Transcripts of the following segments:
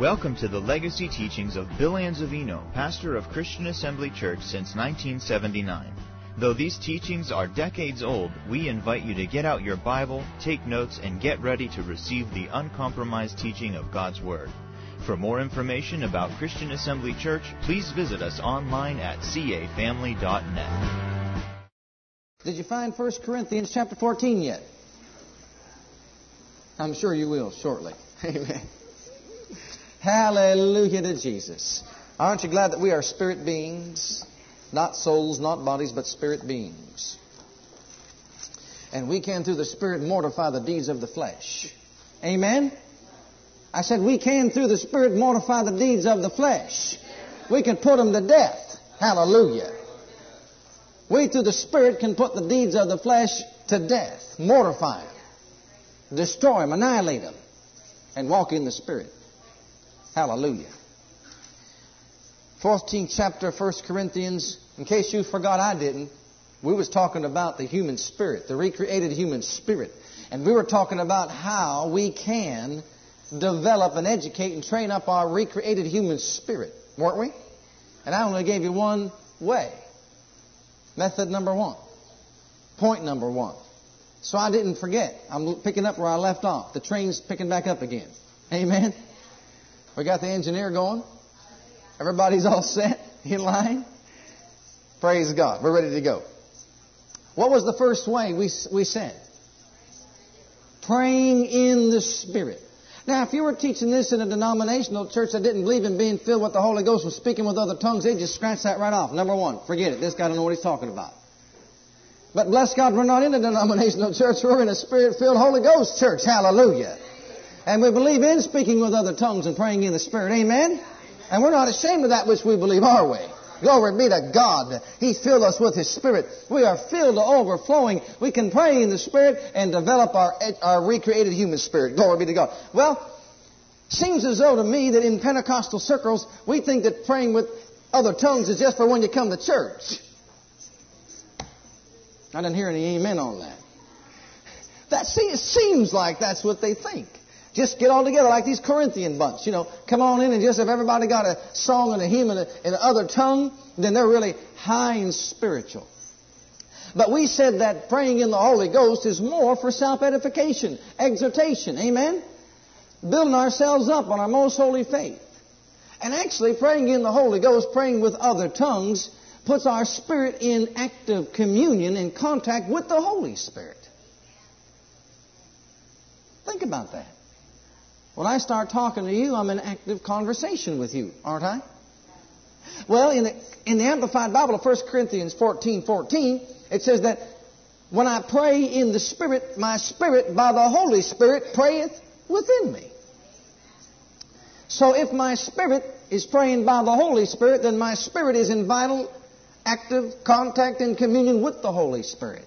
Welcome to the legacy teachings of Bill Anzavino, pastor of Christian Assembly Church since 1979. Though these teachings are decades old, we invite you to get out your Bible, take notes, and get ready to receive the uncompromised teaching of God's Word. For more information about Christian Assembly Church, please visit us online at cafamily.net. Did you find 1 Corinthians chapter 14 yet? I'm sure you will shortly. Amen. Hallelujah to Jesus. Aren't you glad that we are spirit beings? Not souls, not bodies, but spirit beings. And we can, through the Spirit, mortify the deeds of the flesh. Amen? I said, we can, through the Spirit, mortify the deeds of the flesh. We can put them to death. Hallelujah. We, through the Spirit, can put the deeds of the flesh to death, mortify them, destroy them, annihilate them, and walk in the Spirit. Hallelujah. 14th chapter, 1 Corinthians. In case you forgot I didn't, we was talking about the human spirit, the recreated human spirit. And we were talking about how we can develop and educate and train up our recreated human spirit, weren't we? And I only gave you one way. Method number one. Point number one. So I didn't forget. I'm picking up where I left off. The train's picking back up again. Amen. We got the engineer going. Everybody's all set in line. Praise God. We're ready to go. What was the first way we, we said? Praying in the Spirit. Now, if you were teaching this in a denominational church that didn't believe in being filled with the Holy Ghost and speaking with other tongues, they'd just scratch that right off. Number one, forget it. This guy don't know what he's talking about. But bless God, we're not in a denominational church. We're in a Spirit-filled Holy Ghost church. Hallelujah. And we believe in speaking with other tongues and praying in the Spirit. Amen? And we're not ashamed of that which we believe, are we? Glory be to God. He filled us with His Spirit. We are filled to overflowing. We can pray in the Spirit and develop our, our recreated human spirit. Glory be to God. Well, seems as though to me that in Pentecostal circles, we think that praying with other tongues is just for when you come to church. I didn't hear any amen on that. That seems like that's what they think. Just get all together like these Corinthian bunch. You know, come on in and just if everybody got a song and a hymn in, a, in another tongue, then they're really high and spiritual. But we said that praying in the Holy Ghost is more for self-edification, exhortation. Amen? Building ourselves up on our most holy faith. And actually, praying in the Holy Ghost, praying with other tongues, puts our spirit in active communion and contact with the Holy Spirit. Think about that. When I start talking to you, I'm in active conversation with you, aren't I? Well, in the, in the Amplified Bible of 1 Corinthians 14 14, it says that when I pray in the Spirit, my spirit by the Holy Spirit prayeth within me. So if my spirit is praying by the Holy Spirit, then my spirit is in vital, active contact and communion with the Holy Spirit.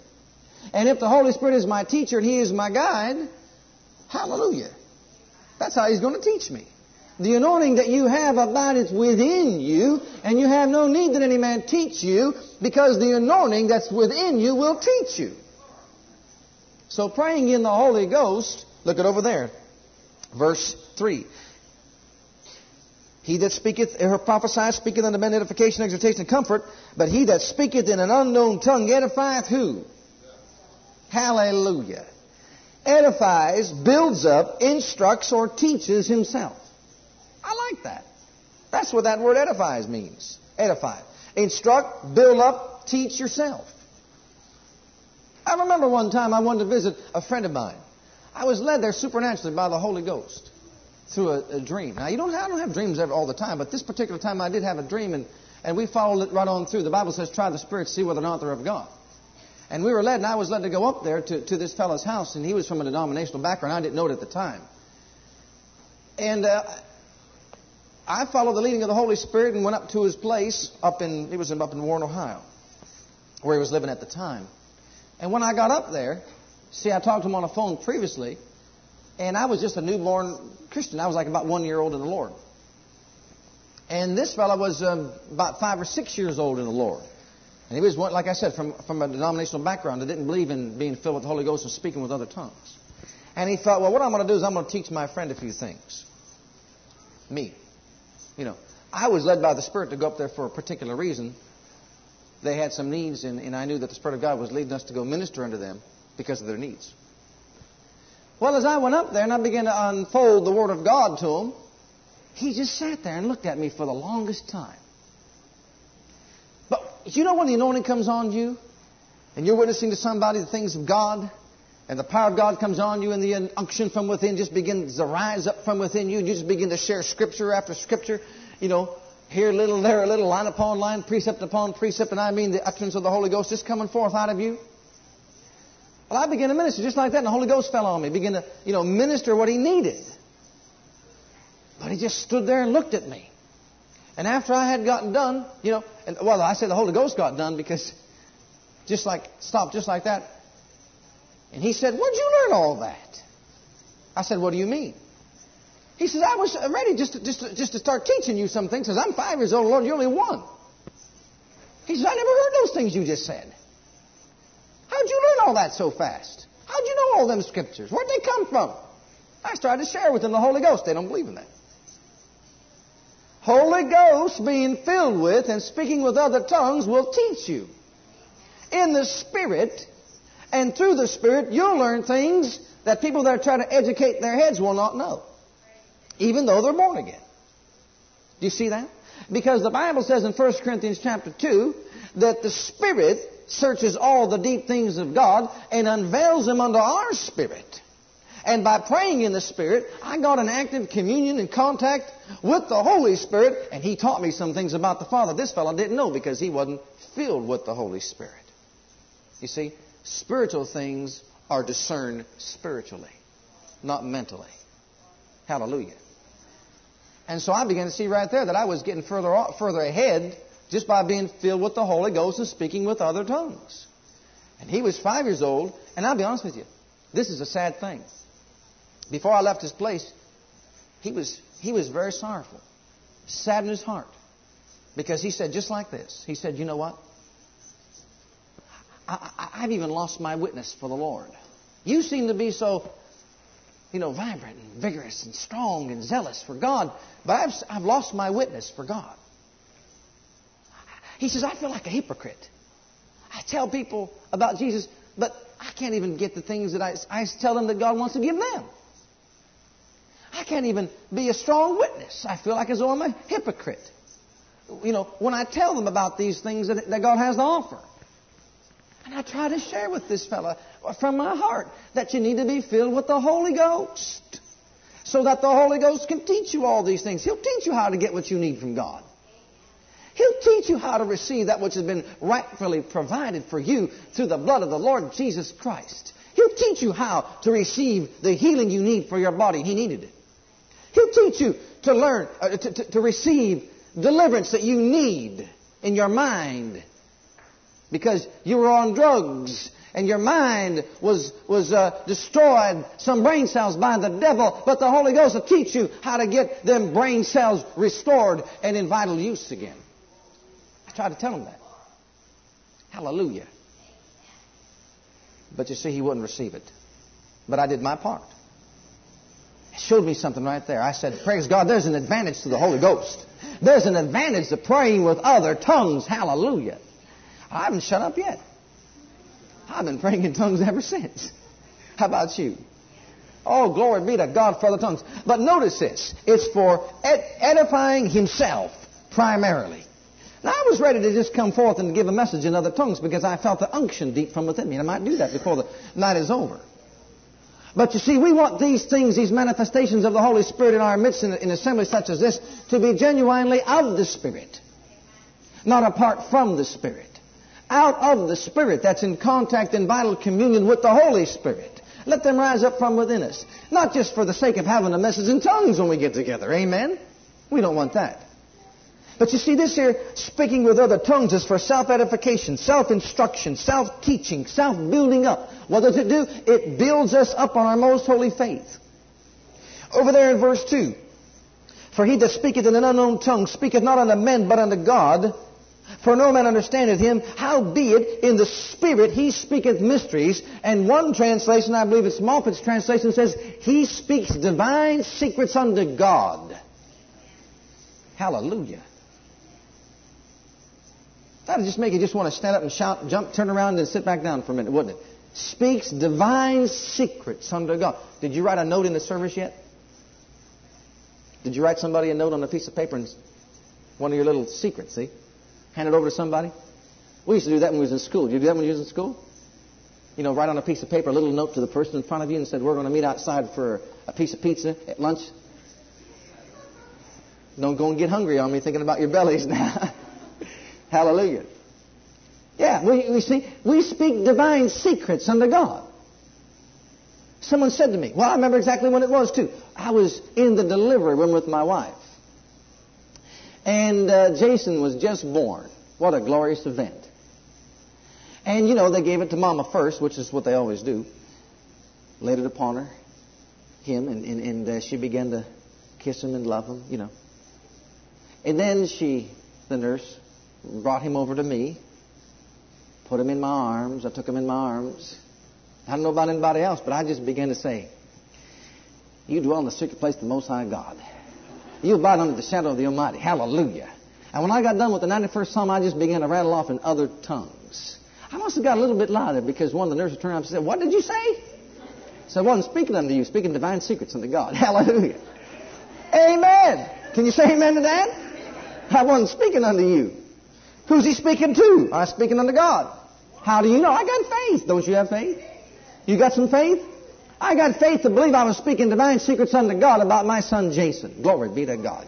And if the Holy Spirit is my teacher and He is my guide, hallelujah. That's how he's going to teach me. The anointing that you have abideth within you, and you have no need that any man teach you, because the anointing that's within you will teach you. So praying in the Holy Ghost, look at over there, verse 3. He that speaketh or prophesieth speaketh unto men edification, exhortation, and comfort, but he that speaketh in an unknown tongue edifieth who? Hallelujah edifies, builds up, instructs, or teaches himself. I like that. That's what that word edifies means. Edify. Instruct, build up, teach yourself. I remember one time I wanted to visit a friend of mine. I was led there supernaturally by the Holy Ghost through a, a dream. Now, you don't I don't have dreams all the time, but this particular time I did have a dream, and, and we followed it right on through. The Bible says, try the spirits, see whether or not they're of God. And we were led, and I was led to go up there to, to this fellow's house, and he was from a denominational background. I didn't know it at the time. And uh, I followed the leading of the Holy Spirit and went up to his place up in, he was up in Warren, Ohio, where he was living at the time. And when I got up there, see, I talked to him on the phone previously, and I was just a newborn Christian. I was like about one year old in the Lord. And this fellow was um, about five or six years old in the Lord. And he was, like I said, from, from a denominational background that didn't believe in being filled with the Holy Ghost and speaking with other tongues. And he thought, well, what I'm going to do is I'm going to teach my friend a few things. Me. You know, I was led by the Spirit to go up there for a particular reason. They had some needs, and, and I knew that the Spirit of God was leading us to go minister unto them because of their needs. Well, as I went up there and I began to unfold the Word of God to him, he just sat there and looked at me for the longest time. You know when the anointing comes on you and you're witnessing to somebody the things of God and the power of God comes on you and the unction from within just begins to rise up from within you and you just begin to share scripture after scripture, you know, here a little, there a little, line upon line, precept upon precept, and I mean the utterance of the Holy Ghost just coming forth out of you. Well, I began to minister just like that, and the Holy Ghost fell on me. Began to, you know, minister what he needed. But he just stood there and looked at me. And after I had gotten done, you know, and well, I said the Holy Ghost got done because just like stopped just like that. And he said, "Where'd you learn all that?" I said, "What do you mean?" He says, "I was ready just to, just to, just to start teaching you some things. Says I'm five years old, Lord, you're only one." He says, "I never heard those things you just said." How'd you learn all that so fast? How'd you know all them scriptures? Where'd they come from? I started to share with them the Holy Ghost. They don't believe in that. Holy Ghost being filled with and speaking with other tongues will teach you. In the Spirit and through the Spirit, you'll learn things that people that are trying to educate their heads will not know. Even though they're born again. Do you see that? Because the Bible says in 1 Corinthians chapter 2 that the Spirit searches all the deep things of God and unveils them unto our spirit. And by praying in the Spirit, I got an active communion and contact with the Holy Spirit, and He taught me some things about the Father. This fellow didn't know because he wasn't filled with the Holy Spirit. You see, spiritual things are discerned spiritually, not mentally. Hallelujah. And so I began to see right there that I was getting further further ahead just by being filled with the Holy Ghost and speaking with other tongues. And he was five years old, and I'll be honest with you, this is a sad thing. Before I left his place, he was, he was very sorrowful, sad in his heart. Because he said just like this. He said, You know what? I, have even lost my witness for the Lord. You seem to be so, you know, vibrant and vigorous and strong and zealous for God, but I've, I've lost my witness for God. He says, I feel like a hypocrite. I tell people about Jesus, but I can't even get the things that I, I tell them that God wants to give them. I can't even be a strong witness. I feel like as though I'm a hypocrite. You know, when I tell them about these things that, that God has to offer. And I try to share with this fellow from my heart that you need to be filled with the Holy Ghost. So that the Holy Ghost can teach you all these things. He'll teach you how to get what you need from God. He'll teach you how to receive that which has been rightfully provided for you through the blood of the Lord Jesus Christ. He'll teach you how to receive the healing you need for your body. He needed it. He'll teach you to learn, uh, to, to, to receive deliverance that you need in your mind because you were on drugs and your mind was, was uh, destroyed, some brain cells by the devil, but the Holy Ghost will teach you how to get them brain cells restored and in vital use again. I tried to tell him that. Hallelujah. But you see, he wouldn't receive it. But I did my part. Showed me something right there. I said, Praise God, there's an advantage to the Holy Ghost. There's an advantage to praying with other tongues. Hallelujah. I haven't shut up yet. I've been praying in tongues ever since. How about you? Oh, glory be to God for the tongues. But notice this. It's for edifying himself primarily. Now, I was ready to just come forth and give a message in other tongues because I felt the unction deep from within me. And I might do that before the night is over. But you see, we want these things, these manifestations of the Holy Spirit in our midst in, assemblies such as this, to be genuinely of the Spirit, not apart from the Spirit. Out of the Spirit that's in contact and vital communion with the Holy Spirit. Let them rise up from within us. Not just for the sake of having a message in tongues when we get together. Amen? We don't want that. But you see, this here, speaking with other tongues, is for self-edification, self-instruction, self-teaching, self-building up. What does it do? It builds us up on our most holy faith. Over there in verse 2. For he that speaketh in an unknown tongue speaketh not unto men, but unto God. For no man understandeth him. Howbeit, in the Spirit he speaketh mysteries. And one translation, I believe it's Moffatt's translation, says, He speaks divine secrets unto God. Hallelujah. That would just make you just want to stand up and shout, jump, turn around, and sit back down for a minute, wouldn't it? Speaks divine secrets unto God. Did you write a note in the service yet? Did you write somebody a note on a piece of paper and one of your little secrets, see? Hand it over to somebody? We used to do that when we was in school. Did you do that when you was in school? You know, write on a piece of paper a little note to the person in front of you and said, we're going to meet outside for a piece of pizza at lunch. Don't go and get hungry on me thinking about your bellies now. Hallelujah. Yeah, we, we see, we speak divine secrets unto God. Someone said to me, well, I remember exactly when it was too. I was in the delivery room with my wife. And uh, Jason was just born. What a glorious event. And, you know, they gave it to Mama first, which is what they always do. Laid it upon her, him, and, and, and uh, she began to kiss him and love him, you know. And then she, the nurse, brought him over to me, put him in my arms. I took him in my arms. I don't know about anybody else, but I just began to say, You dwell in the secret place of the Most High God. You abide under the shadow of the Almighty. Hallelujah. And when I got done with the 91st Psalm, I just began to rattle off in other tongues. I must have got a little bit louder because one of the nurses turned around and said, What did you say? So I wasn't speaking unto you, speaking divine secrets unto God. Hallelujah. Amen. Can you say amen to that? I wasn't speaking unto you. Who's he speaking to? I'm speaking unto God. How do you know? I got faith. Don't you have faith? You got some faith? I got faith to believe I was speaking divine secrets unto God about my son Jason. Glory be to God.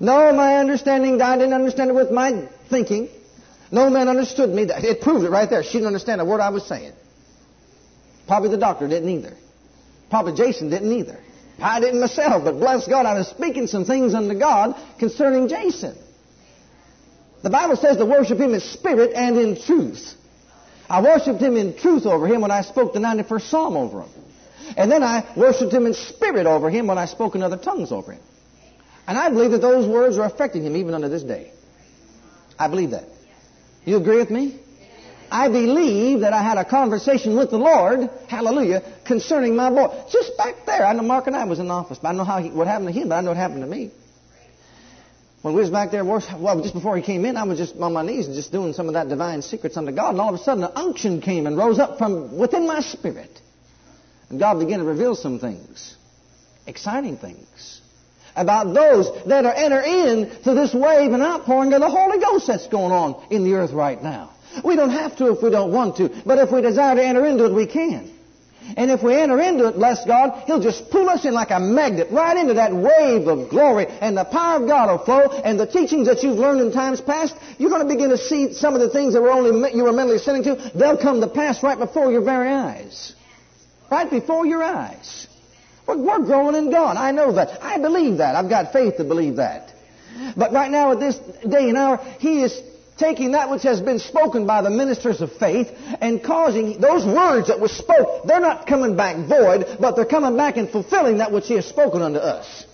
No, my understanding, I didn't understand it with my thinking. No man understood me. It proved it right there. She didn't understand a word I was saying. Probably the doctor didn't either. Probably Jason didn't either. I didn't myself, but bless God, I was speaking some things unto God concerning Jason. The Bible says to worship Him in spirit and in truth. I worshiped Him in truth over Him when I spoke the 91st Psalm over Him. And then I worshiped Him in spirit over Him when I spoke in other tongues over Him. And I believe that those words are affecting Him even unto this day. I believe that. You agree with me? I believe that I had a conversation with the Lord, hallelujah, concerning my boy. Just back there. I know Mark and I was in the office, but I know how he, what happened to him, but I know what happened to me. When we was back there, well, just before he came in, I was just on my knees and just doing some of that divine secrets unto God, and all of a sudden an unction came and rose up from within my spirit. And God began to reveal some things, exciting things, about those that are enter in to this wave and outpouring of the Holy Ghost that's going on in the earth right now. We don't have to if we don't want to, but if we desire to enter into it, we can. And if we enter into it, bless God, He'll just pull us in like a magnet right into that wave of glory and the power of God will flow and the teachings that you've learned in times past, you're going to begin to see some of the things that were only you were mentally sitting to, they'll come to pass right before your very eyes. Right before your eyes. We're growing in God. I know that. I believe that. I've got faith to believe that. But right now at this day and hour, He is taking that which has been spoken by the ministers of faith and causing those words that were spoke, they're not coming back void, but they're coming back and fulfilling that which He has spoken unto us.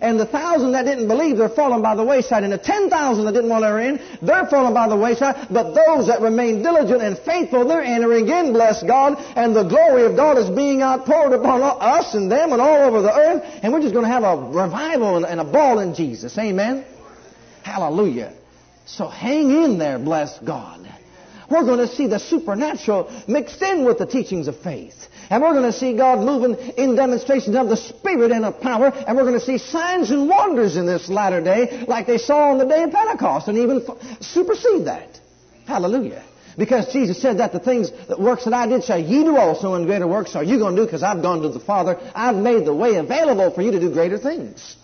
And the thousand that didn't believe, they're falling by the wayside. And the ten thousand that didn't want to enter in, they're falling by the wayside. But those that remain diligent and faithful, they're entering in, bless God. And the glory of God is being outpoured upon us and them and all over the earth. And we're just going to have a revival and a ball in Jesus. Amen? Hallelujah. So hang in there, bless God. We're going to see the supernatural mixed in with the teachings of faith. And we're going to see God moving in demonstrations of the Spirit and of power. And we're going to see signs and wonders in this latter day like they saw on the day of Pentecost and even supersede that. Hallelujah. Because Jesus said that the things, the works that I did shall ye do also, and greater works are you going to do because I've gone to the Father. I've made the way available for you to do greater things.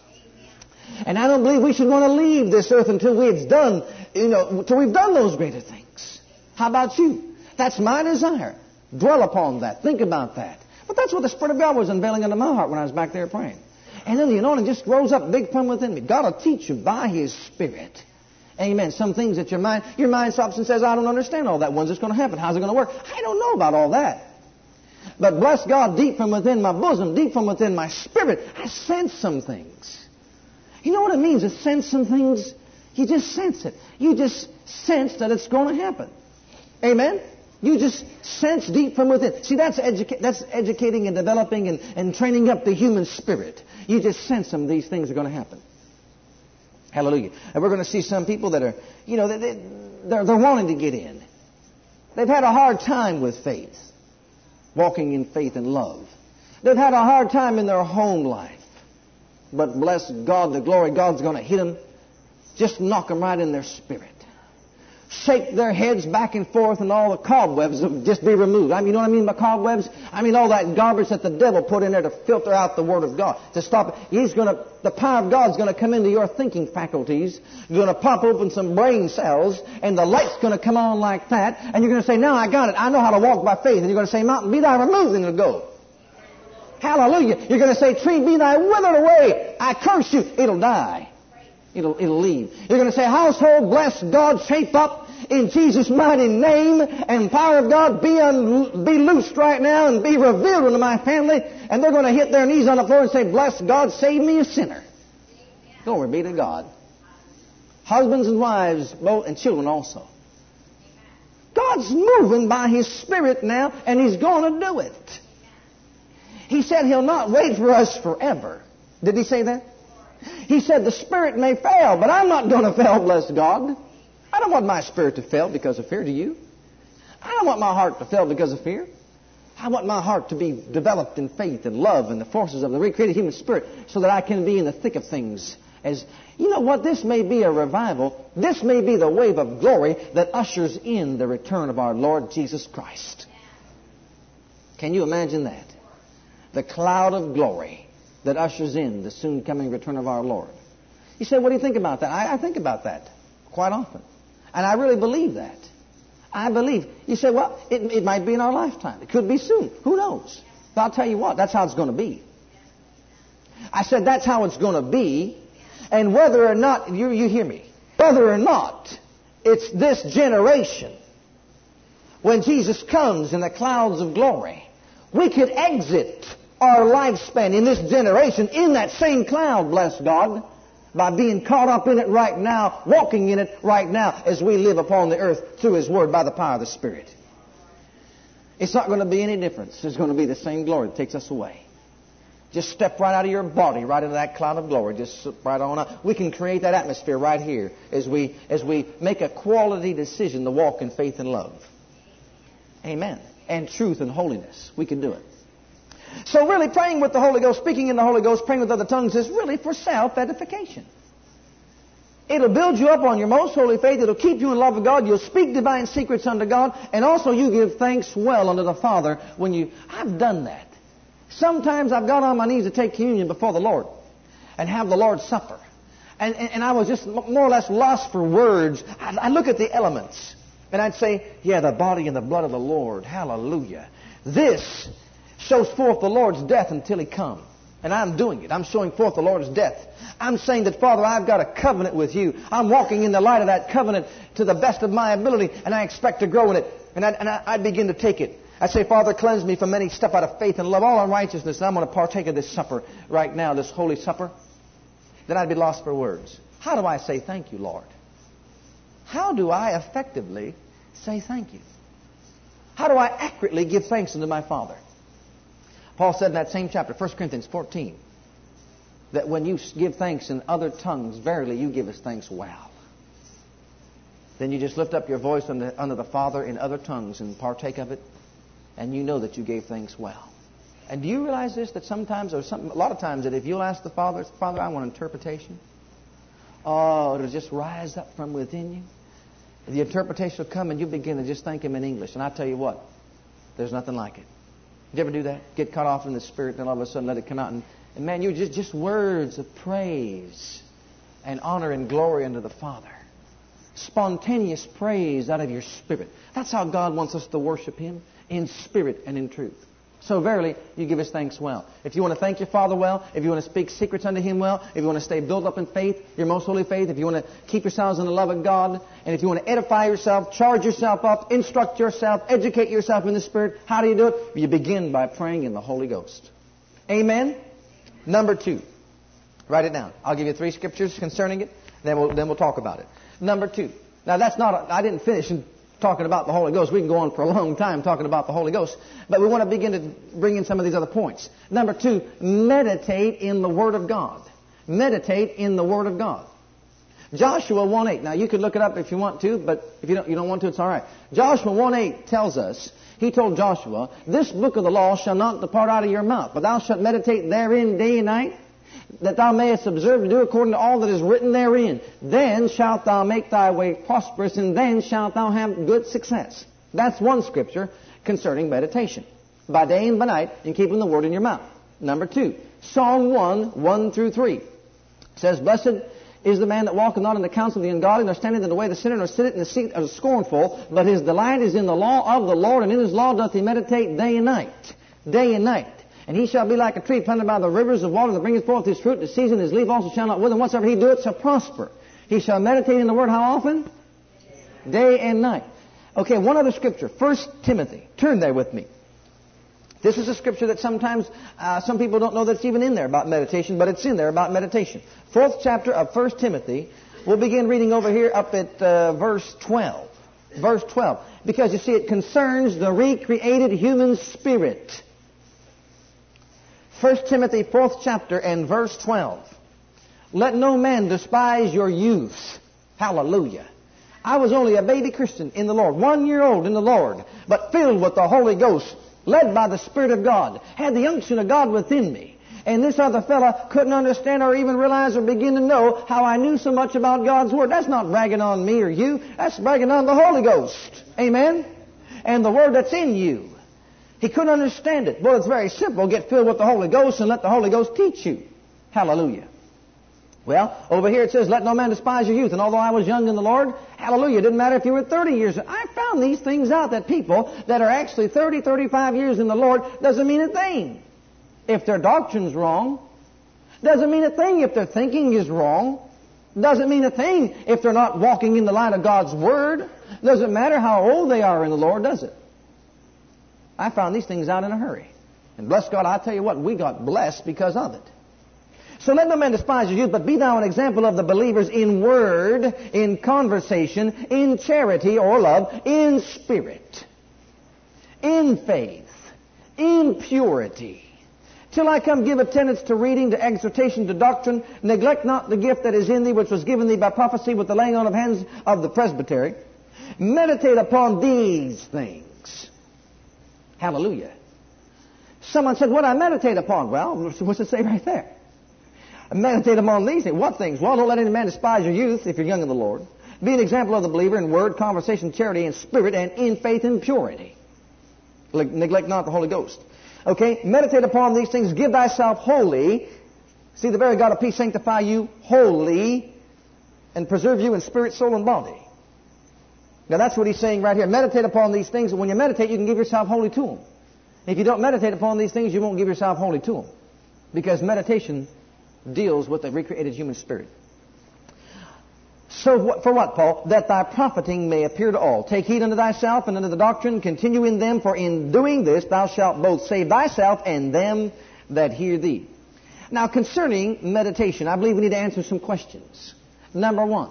And I don't believe we should want to leave this earth until we've done, you know, until we've done those greater things. How about you? That's my desire. Dwell upon that. Think about that. But that's what the Spirit of God was unveiling into my heart when I was back there praying. And then the anointing just rose up big from within me. God will teach you by His Spirit. Amen. Some things that your mind, your mind stops and says, I don't understand all that. When's this going to happen? How's it going to work? I don't know about all that. But bless God, deep from within my bosom, deep from within my spirit, I sense some things. You know what it means to sense some things? You just sense it. You just sense that it's going to happen. Amen? You just sense deep from within. See, that's, educa- that's educating and developing and, and training up the human spirit. You just sense some of these things are going to happen. Hallelujah. And we're going to see some people that are, you know, they, they're, they're wanting to get in. They've had a hard time with faith, walking in faith and love. They've had a hard time in their home life. But bless God, the glory of God's going to hit them, just knock them right in their spirit shake their heads back and forth and all the cobwebs will just be removed. I mean, you know what I mean by cobwebs? I mean all that garbage that the devil put in there to filter out the Word of God, to stop it. He's gonna, the power of God's gonna come into your thinking faculties, you're gonna pop open some brain cells, and the light's gonna come on like that, and you're gonna say, now I got it, I know how to walk by faith, and you're gonna say, mountain, be thou removed, and it'll go. Hallelujah. You're gonna say, tree, be thy withered away. I curse you. It'll die. It'll, it'll leave. You're going to say, household, bless God, shape up in Jesus' mighty name, and power of God be, un, be loosed right now and be revealed into my family. And they're going to hit their knees on the floor and say, bless God, save me a sinner. Glory be to God. Husbands and wives, both, and children also. God's moving by His Spirit now, and He's going to do it. He said He'll not wait for us forever. Did He say that? He said, The Spirit may fail, but I'm not going to fail, bless God. I don't want my spirit to fail because of fear, do you? I don't want my heart to fail because of fear. I want my heart to be developed in faith and love and the forces of the recreated human spirit so that I can be in the thick of things. As you know what, this may be a revival. This may be the wave of glory that ushers in the return of our Lord Jesus Christ. Can you imagine that? The cloud of glory that ushers in the soon coming return of our Lord. You say, what do you think about that? I, I think about that quite often. And I really believe that. I believe. You say, well, it, it might be in our lifetime. It could be soon. Who knows? But I'll tell you what, that's how it's going to be. I said that's how it's going to be. And whether or not, you, you hear me, whether or not it's this generation, when Jesus comes in the clouds of glory, we could exit our lifespan in this generation in that same cloud, bless God, by being caught up in it right now, walking in it right now as we live upon the earth through His Word by the power of the Spirit. It's not going to be any difference. It's going to be the same glory that takes us away. Just step right out of your body, right into that cloud of glory. Just right on up. We can create that atmosphere right here as we, as we make a quality decision to walk in faith and love. Amen. And truth and holiness. We can do it. So really praying with the Holy Ghost, speaking in the Holy Ghost, praying with other tongues is really for self-edification. It'll build you up on your most holy faith. It'll keep you in love with God. You'll speak divine secrets unto God. And also you give thanks well unto the Father when you... I've done that. Sometimes I've got on my knees to take communion before the Lord and have the Lord's Supper. And, and, and I was just more or less lost for words. I, I look at the elements and I'd say, yeah, the body and the blood of the Lord. Hallelujah. This shows forth the Lord's death until He come. And I'm doing it. I'm showing forth the Lord's death. I'm saying that, Father, I've got a covenant with you. I'm walking in the light of that covenant to the best of my ability, and I expect to grow in it. And I, and I, I begin to take it. I say, Father, cleanse me from any step out of faith and love, all unrighteousness, and I'm going to partake of this supper right now, this holy supper. Then I'd be lost for words. How do I say thank you, Lord? How do I effectively say thank you? How do I accurately give thanks unto my Father? Paul said in that same chapter, 1 Corinthians 14, that when you give thanks in other tongues, verily you give us thanks well. Then you just lift up your voice under the Father in other tongues and partake of it, and you know that you gave thanks well. And do you realize this? That sometimes, or some, a lot of times, that if you'll ask the Father, Father, I want interpretation. Oh, it'll just rise up from within you. The interpretation will come, and you begin to just thank Him in English. And I tell you what, there's nothing like it. You ever do that? Get cut off in the spirit, and all of a sudden let it come out, and, and man, you just just words of praise and honor and glory unto the Father. Spontaneous praise out of your spirit. That's how God wants us to worship Him in spirit and in truth. So verily, you give us thanks well. If you want to thank your Father well, if you want to speak secrets unto Him well, if you want to stay built up in faith, your most holy faith, if you want to keep yourselves in the love of God, and if you want to edify yourself, charge yourself up, instruct yourself, educate yourself in the Spirit, how do you do it? You begin by praying in the Holy Ghost. Amen? Number two. Write it down. I'll give you three scriptures concerning it, then we'll, then we'll talk about it. Number two. Now that's not, I didn't finish talking about the Holy Ghost. We can go on for a long time talking about the Holy Ghost, but we want to begin to bring in some of these other points. Number two, meditate in the Word of God. Meditate in the Word of God. Joshua 1.8. Now you can look it up if you want to, but if you don't, you don't want to, it's alright. Joshua 1.8 tells us, he told Joshua, This book of the law shall not depart out of your mouth, but thou shalt meditate therein day and night, that thou mayest observe to do according to all that is written therein. Then shalt thou make thy way prosperous, and then shalt thou have good success. That's one scripture concerning meditation. By day and by night, and keeping the word in your mouth. Number two, Psalm 1, 1 through 3 says, Blessed is the man that walketh not in the counsel of the ungodly, nor standeth in the way of the sinner, nor sitteth in the seat of the scornful, but his delight is in the law of the Lord, and in his law doth he meditate day and night. Day and night. And he shall be like a tree planted by the rivers of water that bringeth forth his fruit in the season, his leaf also shall not wither, and whatsoever he doeth shall prosper. He shall meditate in the word how often? Day and night. Okay, one other scripture. First Timothy. Turn there with me. This is a scripture that sometimes uh, some people don't know that's even in there about meditation, but it's in there about meditation. Fourth chapter of First Timothy. We'll begin reading over here up at uh, verse 12. Verse 12. Because you see, it concerns the recreated human spirit. First Timothy, fourth chapter, and verse 12. Let no man despise your youth. Hallelujah. I was only a baby Christian in the Lord, one year old in the Lord, but filled with the Holy Ghost, led by the Spirit of God, had the unction of God within me. And this other fella couldn't understand or even realize or begin to know how I knew so much about God's Word. That's not bragging on me or you. That's bragging on the Holy Ghost. Amen? And the Word that's in you. He couldn't understand it. Well, it's very simple. Get filled with the Holy Ghost and let the Holy Ghost teach you. Hallelujah. Well, over here it says, let no man despise your youth. And although I was young in the Lord, hallelujah, it didn't matter if you were 30 years. I found these things out that people that are actually 30, 35 years in the Lord doesn't mean a thing. If their doctrine's wrong, doesn't mean a thing if their thinking is wrong. Doesn't mean a thing if they're not walking in the light of God's Word. Doesn't matter how old they are in the Lord, does it? I found these things out in a hurry. And bless God, I tell you what, we got blessed because of it. So let no man despise your youth, but be thou an example of the believers in word, in conversation, in charity or love, in spirit, in faith, in purity. Till I come give attendance to reading, to exhortation, to doctrine. Neglect not the gift that is in thee, which was given thee by prophecy with the laying on of hands of the presbytery. Meditate upon these things. Hallelujah. Someone said, what I meditate upon? Well, what's it say right there? Meditate upon these things. What things? Well, don't let any man despise your youth if you're young in the Lord. Be an example of the believer in word, conversation, charity, and spirit, and in faith and purity. Neglect not the Holy Ghost. Okay? Meditate upon these things. Give thyself wholly. See, the very God of peace sanctify you wholly and preserve you in spirit, soul, and body. Now that's what he's saying right here. Meditate upon these things. And when you meditate, you can give yourself wholly to them. If you don't meditate upon these things, you won't give yourself wholly to them. Because meditation deals with the recreated human spirit. So for what, Paul? That thy profiting may appear to all. Take heed unto thyself and unto the doctrine. Continue in them, for in doing this thou shalt both save thyself and them that hear thee. Now concerning meditation, I believe we need to answer some questions. Number one,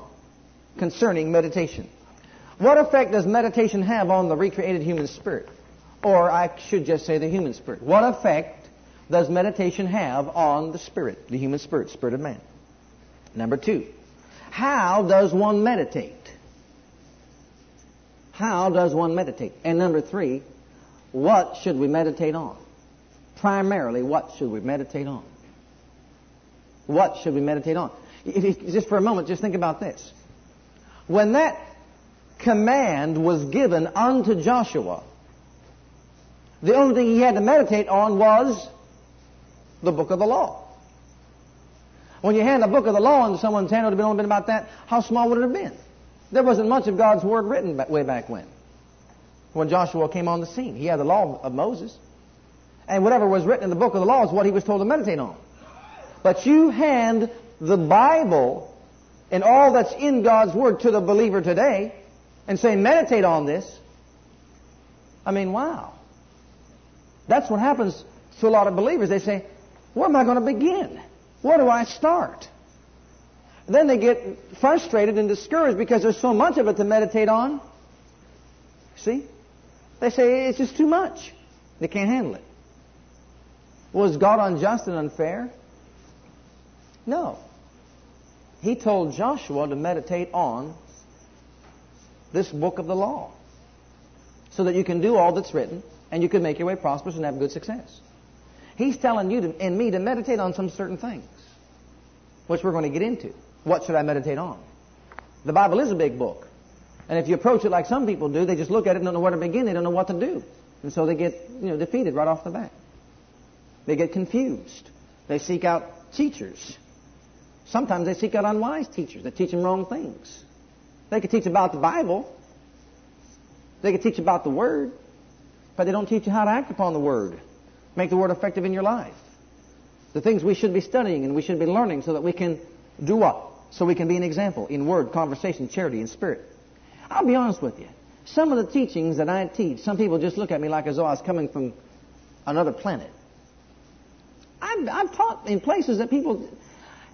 concerning meditation. What effect does meditation have on the recreated human spirit? Or I should just say the human spirit. What effect does meditation have on the spirit, the human spirit, spirit of man? Number two, how does one meditate? How does one meditate? And number three, what should we meditate on? Primarily, what should we meditate on? What should we meditate on? Just for a moment, just think about this. When that command was given unto Joshua, the only thing he had to meditate on was the book of the law. When you hand a book of the law into someone's hand, it would have only been about that, how small would it have been? There wasn't much of God's Word written way back when. When Joshua came on the scene. He had the law of Moses. And whatever was written in the book of the law is what he was told to meditate on. But you hand the Bible and all that's in God's Word to the believer today and say, meditate on this. I mean, wow. That's what happens to a lot of believers. They say, where am I going to begin? Where do I start? Then they get frustrated and discouraged because there's so much of it to meditate on. See? They say it's just too much. They can't handle it. Was God unjust and unfair? No. He told Joshua to meditate on this book of the law so that you can do all that's written and you can make your way prosperous and have good success. He's telling you to, and me to meditate on some certain things, which we're going to get into. What should I meditate on? The Bible is a big book. And if you approach it like some people do, they just look at it and don't know where to begin. They don't know what to do. And so they get, you know, defeated right off the bat. They get confused. They seek out teachers. Sometimes they seek out unwise teachers that teach them wrong things. They could teach about the Bible. They could teach about the Word. But they don't teach you how to act upon the Word. Make the Word effective in your life. The things we should be studying and we should be learning so that we can do what? So we can be an example in word, conversation, charity, and spirit. I'll be honest with you. Some of the teachings that I teach, some people just look at me like as though I was coming from another planet. I've, I've taught in places that people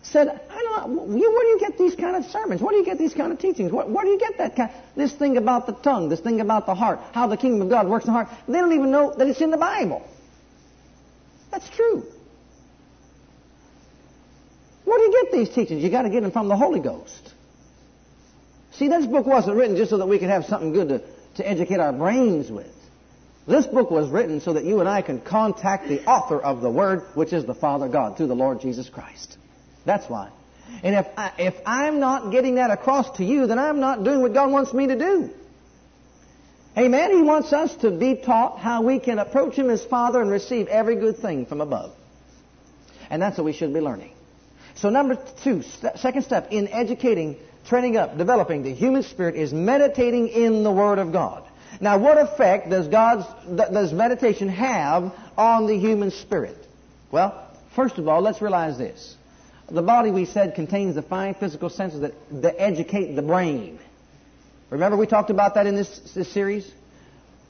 said, I don't know, where do you get these kind of sermons? Where do you get these kind of teachings? Where, where do you get that kind, this thing about the tongue, this thing about the heart, how the kingdom of God works in the heart? They don't even know that it's in the Bible. That's true. Where do you get these teachings? You got to get them from the Holy Ghost. See, this book wasn't written just so that we could have something good to, to educate our brains with. This book was written so that you and I can contact the author of the Word, which is the Father God, through the Lord Jesus Christ. That's why. And if, I, if I'm not getting that across to you, then I'm not doing what God wants me to do. Amen. He wants us to be taught how we can approach Him as Father and receive every good thing from above. And that's what we should be learning. So number two, st- second step in educating, training up, developing the human spirit is meditating in the Word of God. Now, what effect does God's does meditation have on the human spirit? Well, first of all, let's realize this: the body, we said, contains the five physical senses that, that educate the brain. Remember, we talked about that in this, this series.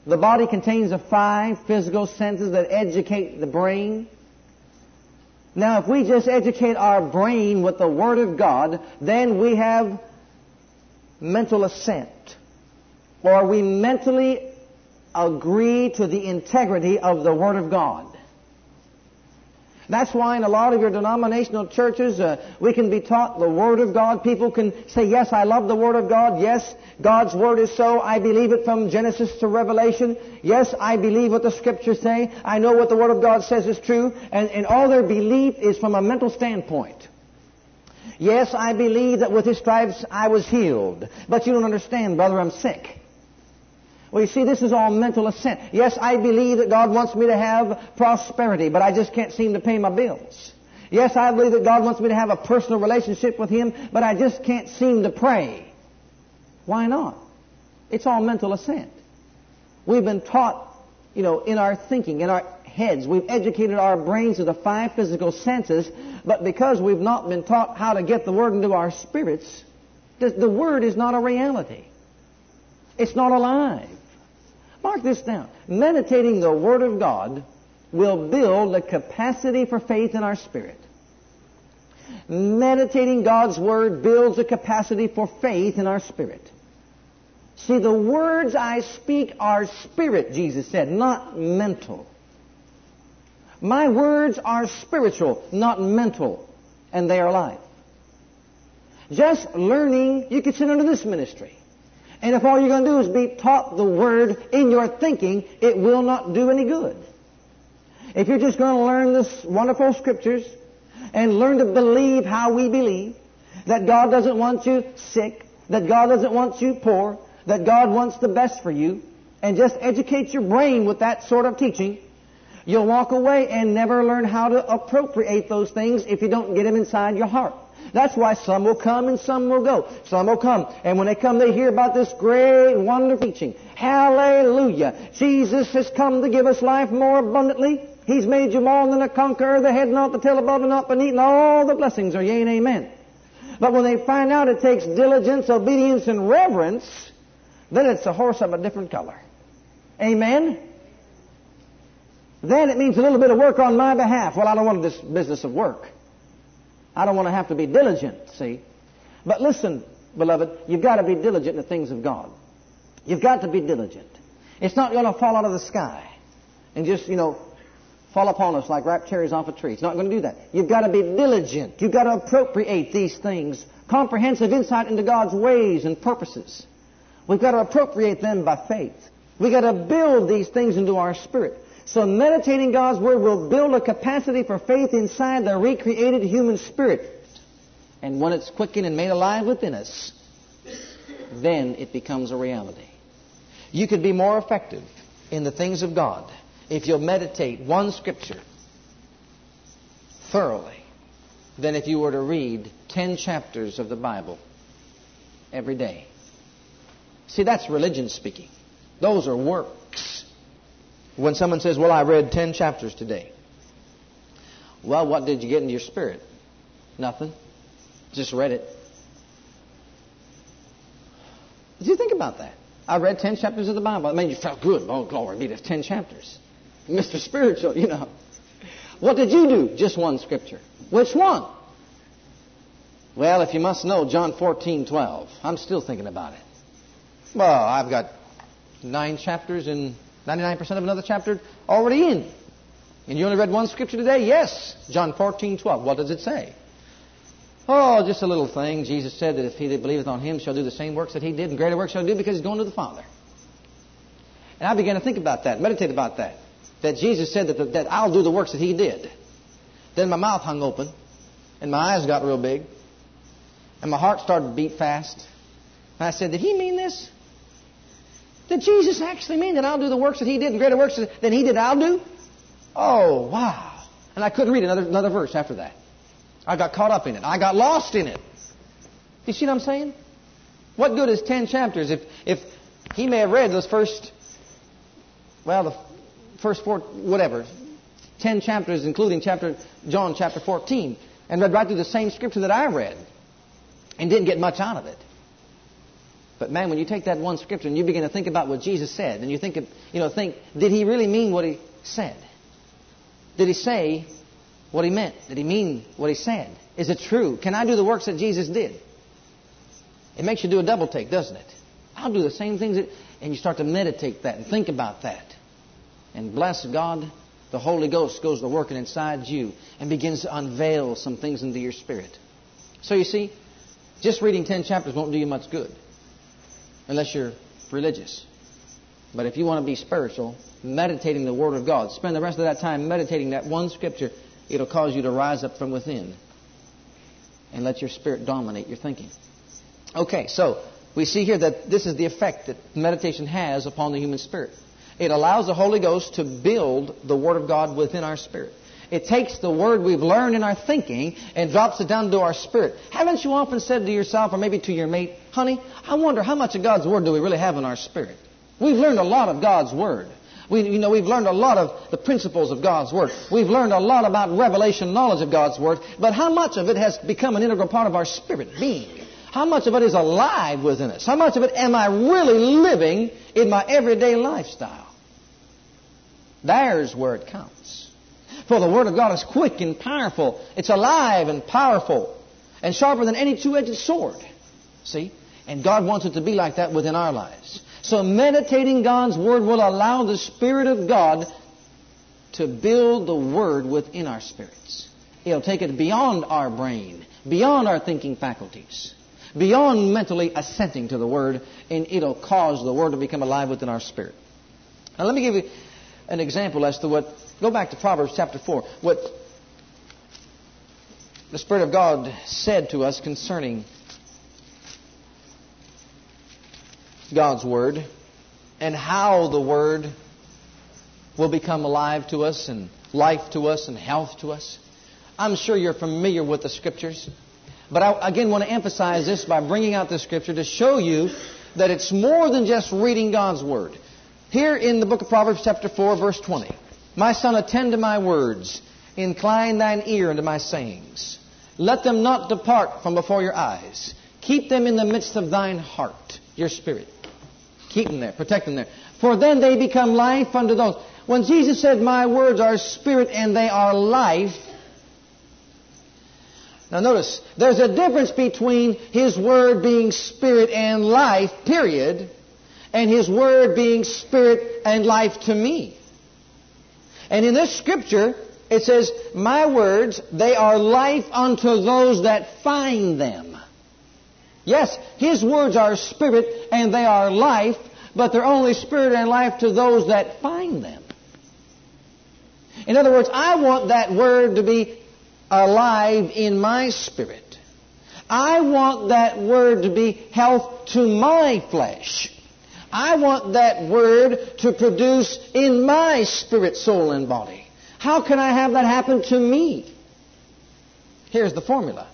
The body contains the five physical senses that educate the brain. Now, if we just educate our brain with the Word of God, then we have mental assent or we mentally agree to the integrity of the Word of God. That's why in a lot of your denominational churches, uh, we can be taught the Word of God. People can say, yes, I love the Word of God. Yes, God's Word is so. I believe it from Genesis to Revelation. Yes, I believe what the Scriptures say. I know what the Word of God says is true. And, and all their belief is from a mental standpoint. Yes, I believe that with His stripes I was healed. But you don't understand, brother, I'm sick. Well, you see, this is all mental assent. Yes, I believe that God wants me to have prosperity, but I just can't seem to pay my bills. Yes, I believe that God wants me to have a personal relationship with Him, but I just can't seem to pray. Why not? It's all mental assent. We've been taught, you know, in our thinking, in our heads, we've educated our brains to the five physical senses, but because we've not been taught how to get the Word into our spirits, the Word is not a reality. It's not alive. Mark this down. Meditating the Word of God will build the capacity for faith in our spirit. Meditating God's Word builds a capacity for faith in our spirit. See, the words I speak are spirit, Jesus said, not mental. My words are spiritual, not mental, and they are life. Just learning, you could sit under this ministry. And if all you're going to do is be taught the Word in your thinking, it will not do any good. If you're just going to learn this wonderful Scriptures and learn to believe how we believe, that God doesn't want you sick, that God doesn't want you poor, that God wants the best for you, and just educate your brain with that sort of teaching, you'll walk away and never learn how to appropriate those things if you don't get them inside your heart. That's why some will come and some will go. Some will come. And when they come, they hear about this great, wonderful teaching. Hallelujah. Jesus has come to give us life more abundantly. He's made you more than a conqueror, the head not the tail above and not beneath, and all the blessings are yea and amen. But when they find out it takes diligence, obedience, and reverence, then it's a horse of a different color. Amen? Then it means a little bit of work on my behalf. Well, I don't want this business of work. I don't want to have to be diligent, see. But listen, beloved, you've got to be diligent in the things of God. You've got to be diligent. It's not going to fall out of the sky and just, you know, fall upon us like ripe cherries off a tree. It's not going to do that. You've got to be diligent. You've got to appropriate these things. Comprehensive insight into God's ways and purposes. We've got to appropriate them by faith. We've got to build these things into our spirit. So meditating God's Word will build a capacity for faith inside the recreated human spirit. And when it's quickened and made alive within us, then it becomes a reality. You could be more effective in the things of God if you'll meditate one scripture thoroughly than if you were to read 10 chapters of the Bible every day. See, that's religion speaking. Those are works. When someone says, Well, I read 10 chapters today. Well, what did you get into your spirit? Nothing. Just read it. Did you think about that? I read 10 chapters of the Bible. It made you felt good. Oh, glory be to 10 chapters. Mr. Spiritual, you know. What did you do? Just one scripture. Which one? Well, if you must know, John 14, 12. I'm still thinking about it. Well, I've got nine chapters and 99% of another chapter already in. And you only read one scripture today? Yes. John 14, 12. What does it say? Oh, just a little thing. Jesus said that if he that believeth on him shall do the same works that he did, and greater works shall do because he's going to the Father. And I began to think about that, meditate about that. That Jesus said that, the, that I'll do the works that he did. Then my mouth hung open, and my eyes got real big, and my heart started to beat fast. And I said, Did he mean this? Did Jesus actually mean that I'll do the works that he did and greater works than he did I'll do? Oh, wow. And I couldn't read another, another verse after that. I got caught up in it. I got lost in it. Do you see what I'm saying? What good is 10 chapters if, if he may have read those first, well, the first four, whatever, 10 chapters, including chapter, John chapter 14, and read right through the same scripture that I read and didn't get much out of it. But man, when you take that one scripture and you begin to think about what Jesus said, and you think, of, you know, think, did he really mean what he said? Did he say what he meant? Did he mean what he said? Is it true? Can I do the works that Jesus did? It makes you do a double take, doesn't it? I'll do the same things. That, and you start to meditate that and think about that. And bless God, the Holy Ghost goes to working inside you and begins to unveil some things into your spirit. So you see, just reading 10 chapters won't do you much good unless you're religious. But if you want to be spiritual, meditating the Word of God, spend the rest of that time meditating that one scripture it'll cause you to rise up from within and let your spirit dominate your thinking. Okay, so we see here that this is the effect that meditation has upon the human spirit. It allows the Holy Ghost to build the Word of God within our spirit. It takes the Word we've learned in our thinking and drops it down to our spirit. Haven't you often said to yourself, or maybe to your mate, honey, I wonder how much of God's Word do we really have in our spirit? We've learned a lot of God's Word. We, you know, we've learned a lot of the principles of God's Word. We've learned a lot about revelation knowledge of God's Word. But how much of it has become an integral part of our spirit being? How much of it is alive within us? How much of it am I really living in my everyday lifestyle? There's where it counts. For the Word of God is quick and powerful. It's alive and powerful and sharper than any two-edged sword. See? And God wants it to be like that within our lives. So meditating God's Word will allow the Spirit of God to build the Word within our spirits. It'll take it beyond our brain, beyond our thinking faculties, beyond mentally assenting to the Word, and it'll cause the Word to become alive within our spirit. Now let me give you an example as to what, go back to Proverbs chapter 4, what the Spirit of God said to us concerning God's Word and how the Word will become alive to us and life to us and health to us. I'm sure you're familiar with the Scriptures. But I again want to emphasize this by bringing out the Scripture to show you that it's more than just reading God's Word. Here in the book of Proverbs, chapter 4, verse 20. My son, attend to my words. Incline thine ear unto my sayings. Let them not depart from before your eyes. Keep them in the midst of thine heart, your spirit. Keep them there. Protect them there. For then they become life unto those. When Jesus said, My words are spirit and they are life. Now notice, there's a difference between His Word being spirit and life, period, and His Word being spirit and life to me. And in this scripture, it says, My words, they are life unto those that find them. Yes, His words are spirit and they are life, but they're only spirit and life to those that find them. In other words, I want that word to be alive in my spirit. I want that word to be health to my flesh. I want that word to produce in my spirit, soul, and body. How can I have that happen to me? Here's the formula.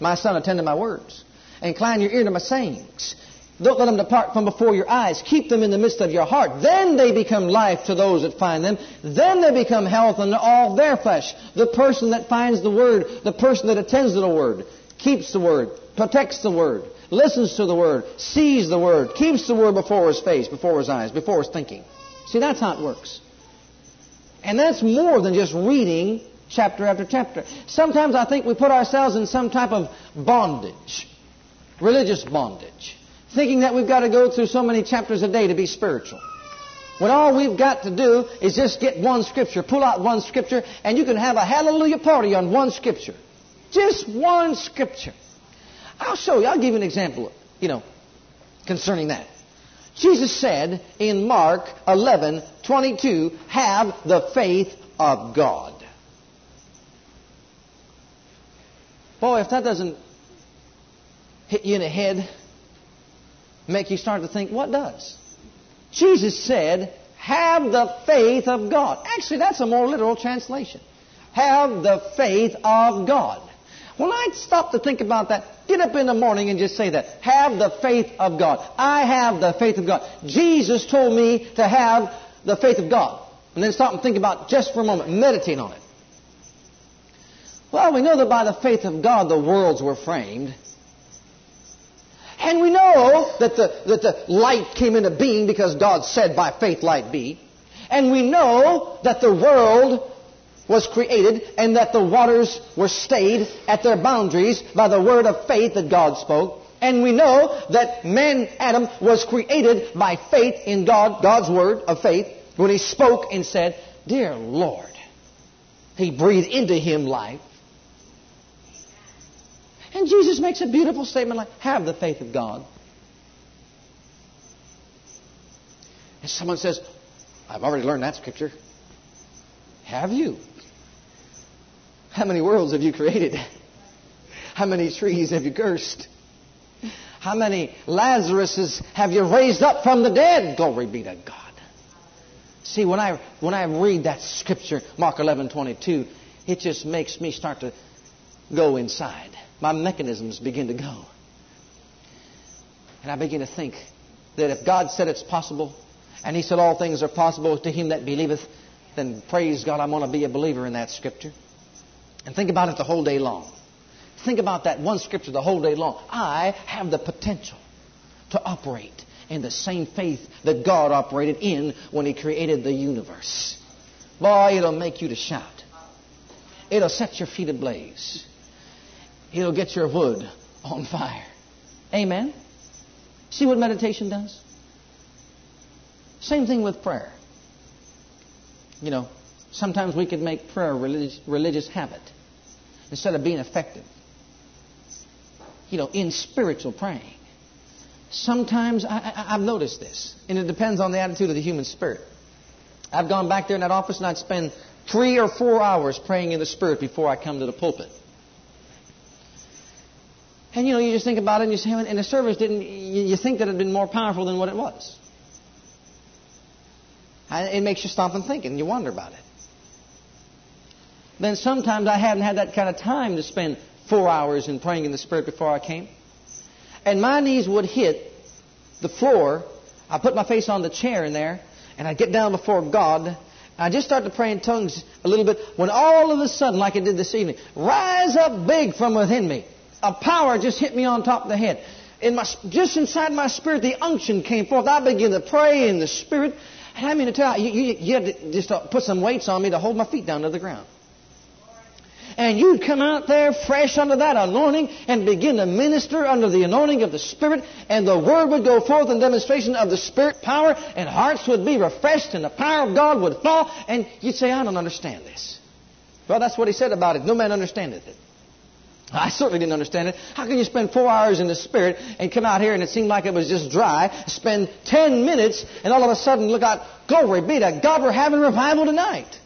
My son, attend to my words. Incline your ear to my sayings. Don't let them depart from before your eyes. Keep them in the midst of your heart. Then they become life to those that find them. Then they become health unto all their flesh. The person that finds the Word, the person that attends to the Word, keeps the Word, protects the Word, listens to the Word, sees the Word, keeps the Word before his face, before his eyes, before his thinking. See, that's how it works. And that's more than just reading chapter after chapter. Sometimes I think we put ourselves in some type of bondage, religious bondage thinking that we've got to go through so many chapters a day to be spiritual. When all we've got to do is just get one scripture, pull out one scripture, and you can have a hallelujah party on one scripture. Just one scripture. I'll show you. I'll give you an example, you know, concerning that. Jesus said in Mark 11, 22, have the faith of God. Boy, if that doesn't hit you in the head, make you start to think, what does? Jesus said, have the faith of God. Actually, that's a more literal translation. Have the faith of God. When I'd stop to think about that, get up in the morning and just say that. Have the faith of God. I have the faith of God. Jesus told me to have the faith of God. And then stop and think about just for a moment. Meditate on it. Well, we know that by the faith of God the worlds were framed. And we know that the, that the light came into being because God said, by faith light be. And we know that the world was created and that the waters were stayed at their boundaries by the word of faith that God spoke. And we know that man, Adam, was created by faith in God, God's word of faith, when he spoke and said, Dear Lord, he breathed into him life. And Jesus makes a beautiful statement like, have the faith of God. And someone says, I've already learned that scripture. Have you? How many worlds have you created? How many trees have you cursed? How many Lazaruses have you raised up from the dead? Glory be to God. See, when I, when I read that scripture, Mark 11, 22, it just makes me start to go inside my mechanisms begin to go. And I begin to think that if God said it's possible, and He said all things are possible to him that believeth, then praise God, I'm going to be a believer in that scripture. And think about it the whole day long. Think about that one scripture the whole day long. I have the potential to operate in the same faith that God operated in when He created the universe. Boy, it'll make you to shout. It'll set your feet ablaze. It'll get your wood on fire. Amen? See what meditation does? Same thing with prayer. You know, sometimes we could make prayer a religious, religious habit instead of being effective. You know, in spiritual praying. Sometimes I, have noticed this, and it depends on the attitude of the human spirit. I've gone back there in that office and I'd spend three or four hours praying in the spirit before I come to the pulpit. And you know, you just think about it and you say, and the service didn't, you think that it had been more powerful than what it was. It makes you stop and think and you wonder about it. Then sometimes I hadn't had that kind of time to spend four hours in praying in the Spirit before I came. And my knees would hit the floor. I put my face on the chair in there and I'd get down before God I just started to pray in tongues a little bit when all of a sudden, like it did this evening, rise up big from within me a power just hit me on top of the head. In my, just inside my spirit, the unction came forth. I began to pray in the spirit. And I mean to tell you, you, you had to just uh, put some weights on me to hold my feet down to the ground. And you'd come out there fresh under that anointing and begin to minister under the anointing of the Spirit, and the Word would go forth in demonstration of the Spirit power, and hearts would be refreshed, and the power of God would fall, and you'd say, I don't understand this. Well, that's what he said about it. No man understandeth it. I certainly didn't understand it. How can you spend four hours in the Spirit and come out here and it seemed like it was just dry? Spend ten minutes and all of a sudden look out, glory be to God, we're having revival tonight.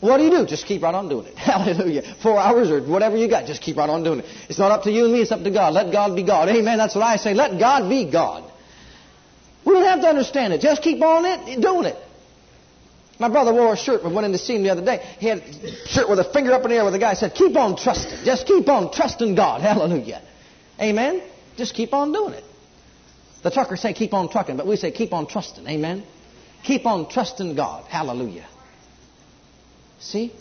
What do you do? Just keep right on doing it. Hallelujah. Four hours or whatever you got, just keep right on doing it. It's not up to you and me, it's up to God. Let God be God. Amen. That's what I say. Let God be God. We don't have to understand it. Just keep on it, doing it. My brother wore a shirt. We went in to see him the other day. He had a shirt with a finger up in the air where the guy said, Keep on trusting. Just keep on trusting God. Hallelujah. Amen. Just keep on doing it. The truckers say keep on trucking, but we say keep on trusting. Amen. Keep on trusting God. Hallelujah. See?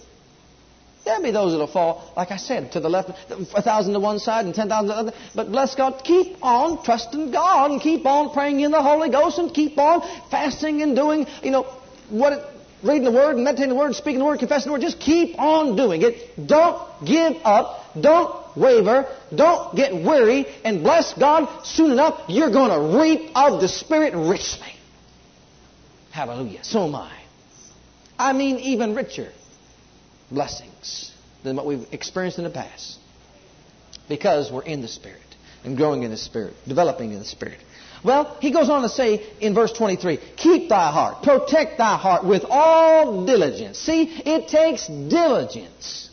There'll be those that'll fall, like I said, to the left, a thousand to one side and ten thousand to the other. But bless God, keep on trusting God and keep on praying in the Holy Ghost and keep on fasting and doing, you know, what it, reading the Word and meditating the Word, speaking the Word, confessing the Word. Just keep on doing it. Don't give up. Don't waver. Don't get weary. And bless God, soon enough, you're going to reap of the Spirit richly. Hallelujah. So am I. I mean, even richer blessings than what we've experienced in the past. Because we're in the Spirit and growing in the Spirit, developing in the Spirit. Well, he goes on to say in verse 23, keep thy heart, protect thy heart with all diligence. See, it takes diligence.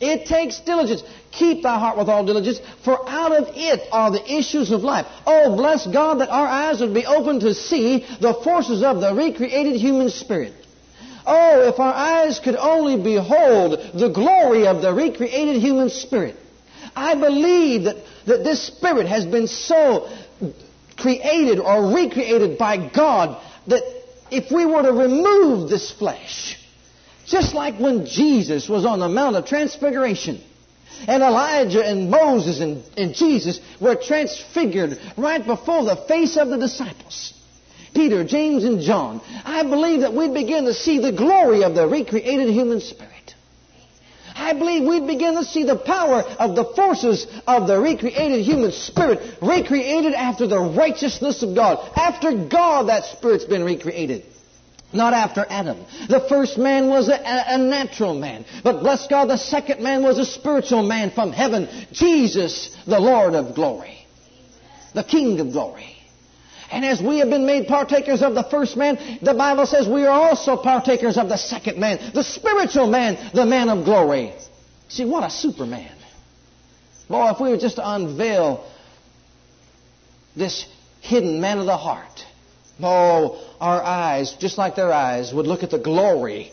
It takes diligence. Keep thy heart with all diligence, for out of it are the issues of life. Oh, bless God that our eyes would be open to see the forces of the recreated human spirit. Oh, if our eyes could only behold the glory of the recreated human spirit. I believe that, that this spirit has been so created or recreated by God that if we were to remove this flesh, just like when Jesus was on the Mount of Transfiguration, and Elijah and Moses and, and Jesus were transfigured right before the face of the disciples. Peter, James, and John, I believe that we'd begin to see the glory of the recreated human spirit. I believe we'd begin to see the power of the forces of the recreated human spirit, recreated after the righteousness of God. After God, that spirit's been recreated. Not after Adam. The first man was a, a, natural man. But bless God, the second man was a spiritual man from heaven. Jesus, the Lord of glory. The King of glory. And as we have been made partakers of the first man, the Bible says we are also partakers of the second man, the spiritual man, the man of glory. See, what a superman. Boy, if we were just to unveil this hidden man of the heart, oh, our eyes, just like their eyes, would look at the glory,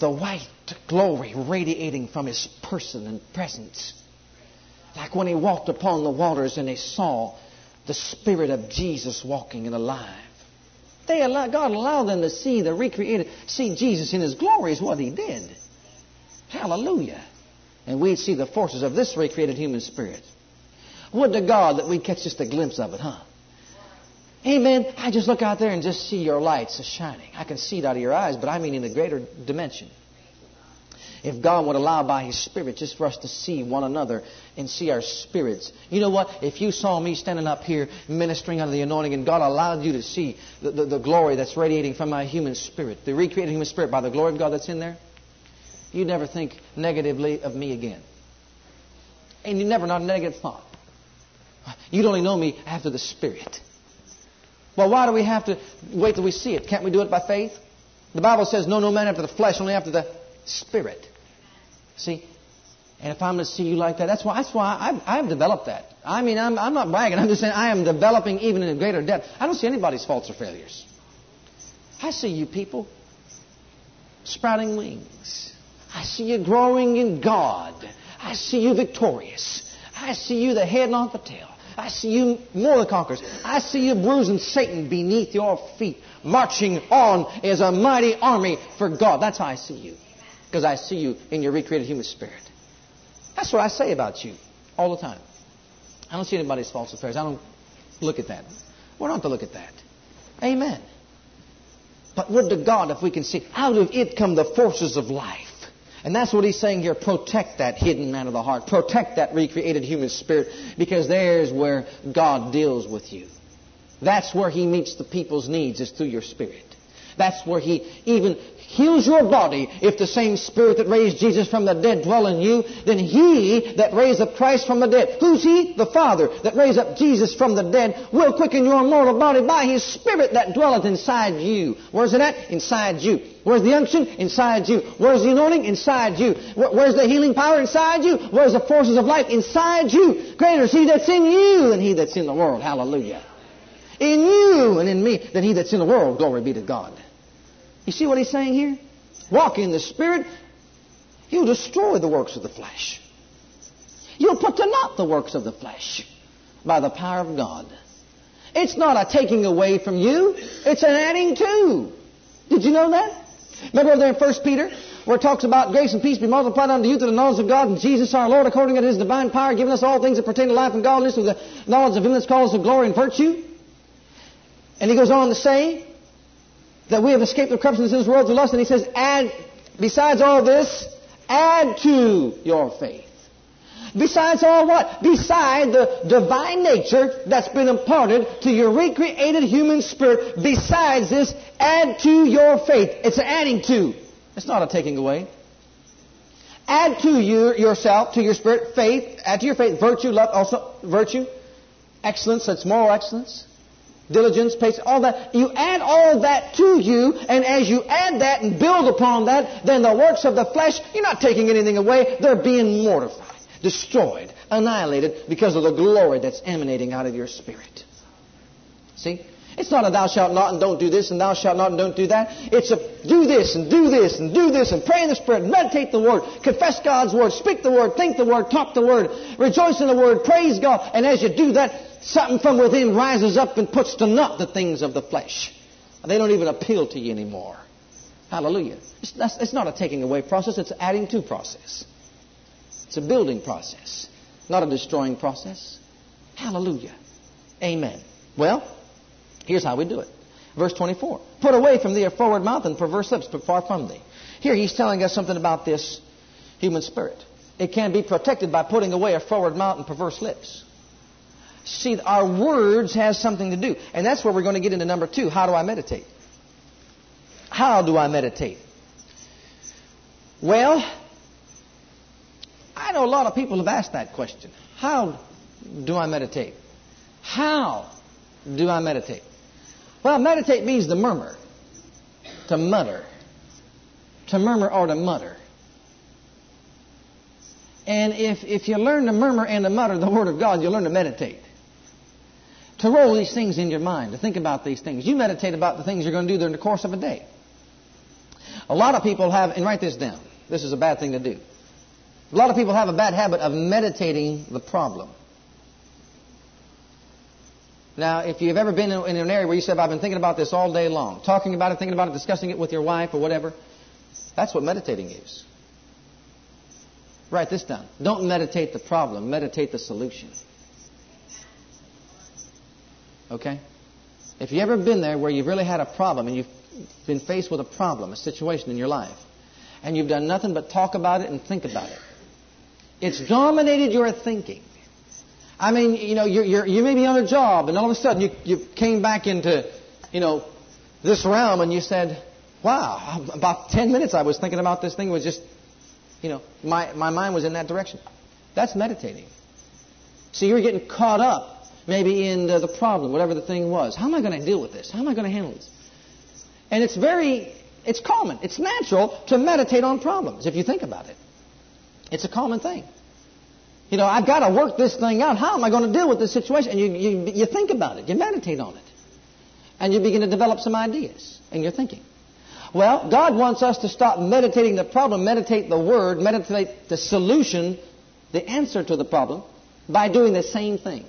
the white glory radiating from his person and presence. Like when he walked upon the waters and they saw the Spirit of Jesus walking and alive. They allow, God allowed them to see the recreated, see Jesus in His glory is what He did. Hallelujah. And we'd see the forces of this recreated human spirit. Would to God that we'd catch just a glimpse of it, huh? Amen. I just look out there and just see your lights shining. I can see it out of your eyes, but I mean in a greater dimension. If God would allow by His Spirit just for us to see one another and see our spirits. You know what? If you saw me standing up here ministering under the anointing and God allowed you to see the, the, the glory that's radiating from my human spirit, the recreated human spirit by the glory of God that's in there, you'd never think negatively of me again. And you never, not a negative thought. You'd only know me after the Spirit. Well, why do we have to wait till we see it? Can't we do it by faith? The Bible says, no, no man after the flesh, only after the Spirit. See? And if I'm going to see you like that, that's why, that's why I've, I've developed that. I mean, I'm, I'm not bragging. I'm just saying I am developing even in a greater depth. I don't see anybody's faults or failures. I see you people sprouting wings. I see you growing in God. I see you victorious. I see you the head, not the tail. I see you more than conquerors. I see you bruising Satan beneath your feet, marching on as a mighty army for God. That's how I see you because I see you in your recreated human spirit. That's what I say about you all the time. I don't see anybody's faults affairs. I don't look at that. We're not to look at that. Amen. But would to God if we can see out of it come the forces of life. And that's what he's saying here. Protect that hidden man of the heart. Protect that recreated human spirit because there's where God deals with you. That's where he meets the people's needs is through your spirit. That's where he even heals your body, if the same Spirit that raised Jesus from the dead dwell in you, then He that raised up Christ from the dead, who's He? The Father that raised up Jesus from the dead, will quicken your mortal body by His Spirit that dwelleth inside you. Where's it at? Inside you. Where's the unction? Inside you. Where's the anointing? Inside you. Where's the healing power? Inside you. Where's the forces of life? Inside you. Greater is He that's in you than He that's in the world. Hallelujah. In you and in me than He that's in the world. Glory be to God. You see what he's saying here? Walk in the Spirit. You'll destroy the works of the flesh. You'll put to naught the works of the flesh by the power of God. It's not a taking away from you, it's an adding to. Did you know that? Remember over there in 1 Peter, where it talks about grace and peace be multiplied unto you through the knowledge of God and Jesus our Lord, according to his divine power, giving us all things that pertain to life and godliness through the knowledge of him that's called us to glory and virtue. And he goes on to say, that we have escaped the corruption of this world through lust. And he says, add, besides all this, add to your faith. Besides all what? Beside the divine nature that's been imparted to your recreated human spirit, besides this, add to your faith. It's adding to. It's not a taking away. Add to you yourself, to your spirit, faith. Add to your faith virtue, love, also virtue, excellence. That's moral excellence diligence, patience, all that. You add all that to you, and as you add that and build upon that, then the works of the flesh, you're not taking anything away. They're being mortified, destroyed, annihilated because of the glory that's emanating out of your spirit. See? It's not a thou shalt not and don't do this and thou shalt not and don't do that. It's a do this and do this and do this and pray in the Spirit, meditate the Word, confess God's Word, speak the Word, think the Word, talk the Word, rejoice in the Word, praise God. And as you do that, something from within rises up and puts to naught the things of the flesh. They don't even appeal to you anymore. Hallelujah. It's, it's not a taking away process, it's an adding to process. It's a building process, not a destroying process. Hallelujah. Amen. Well, here's how we do it. Verse 24. Put away from thee a forward mouth and perverse lips, but far from thee. Here he's telling us something about this human spirit. It can be protected by putting away a forward mouth and perverse lips. See, our words has something to do. And that's where we're going to get into number two. How do I meditate? How do I meditate? Well, I know a lot of people have asked that question. How do I meditate? How do I meditate? Well, meditate means to murmur, to mutter, to murmur or to mutter. And if, if you learn to murmur and to mutter the Word of God, you'll learn to meditate to roll these things in your mind, to think about these things. You meditate about the things you're going to do during the course of a day. A lot of people have, and write this down. This is a bad thing to do. A lot of people have a bad habit of meditating the problem. Now, if you've ever been in an area where you said, I've been thinking about this all day long, talking about it, thinking about it, discussing it with your wife or whatever, that's what meditating is. Write this down. Don't meditate the problem, meditate the solution. Okay? If you've ever been there where you've really had a problem and you've been faced with a problem, a situation in your life, and you've done nothing but talk about it and think about it, it's dominated your thinking. I mean, you know, you're, you're, you may be on a job, and all of a sudden you, you came back into, you know, this realm, and you said, wow, about 10 minutes I was thinking about this thing was just, you know, my, my mind was in that direction. That's meditating. See, you're getting caught up maybe in the, the problem, whatever the thing was. How am I going to deal with this? How am I going to handle this? And it's very, it's common. It's natural to meditate on problems if you think about it. It's a common thing. You know, I've got to work this thing out. How am I going to deal with this situation? And you, you, you think about it. You meditate on it. And you begin to develop some ideas in your thinking. Well, God wants us to stop meditating the problem, meditate the word, meditate the solution, the answer to the problem, by doing the same thing.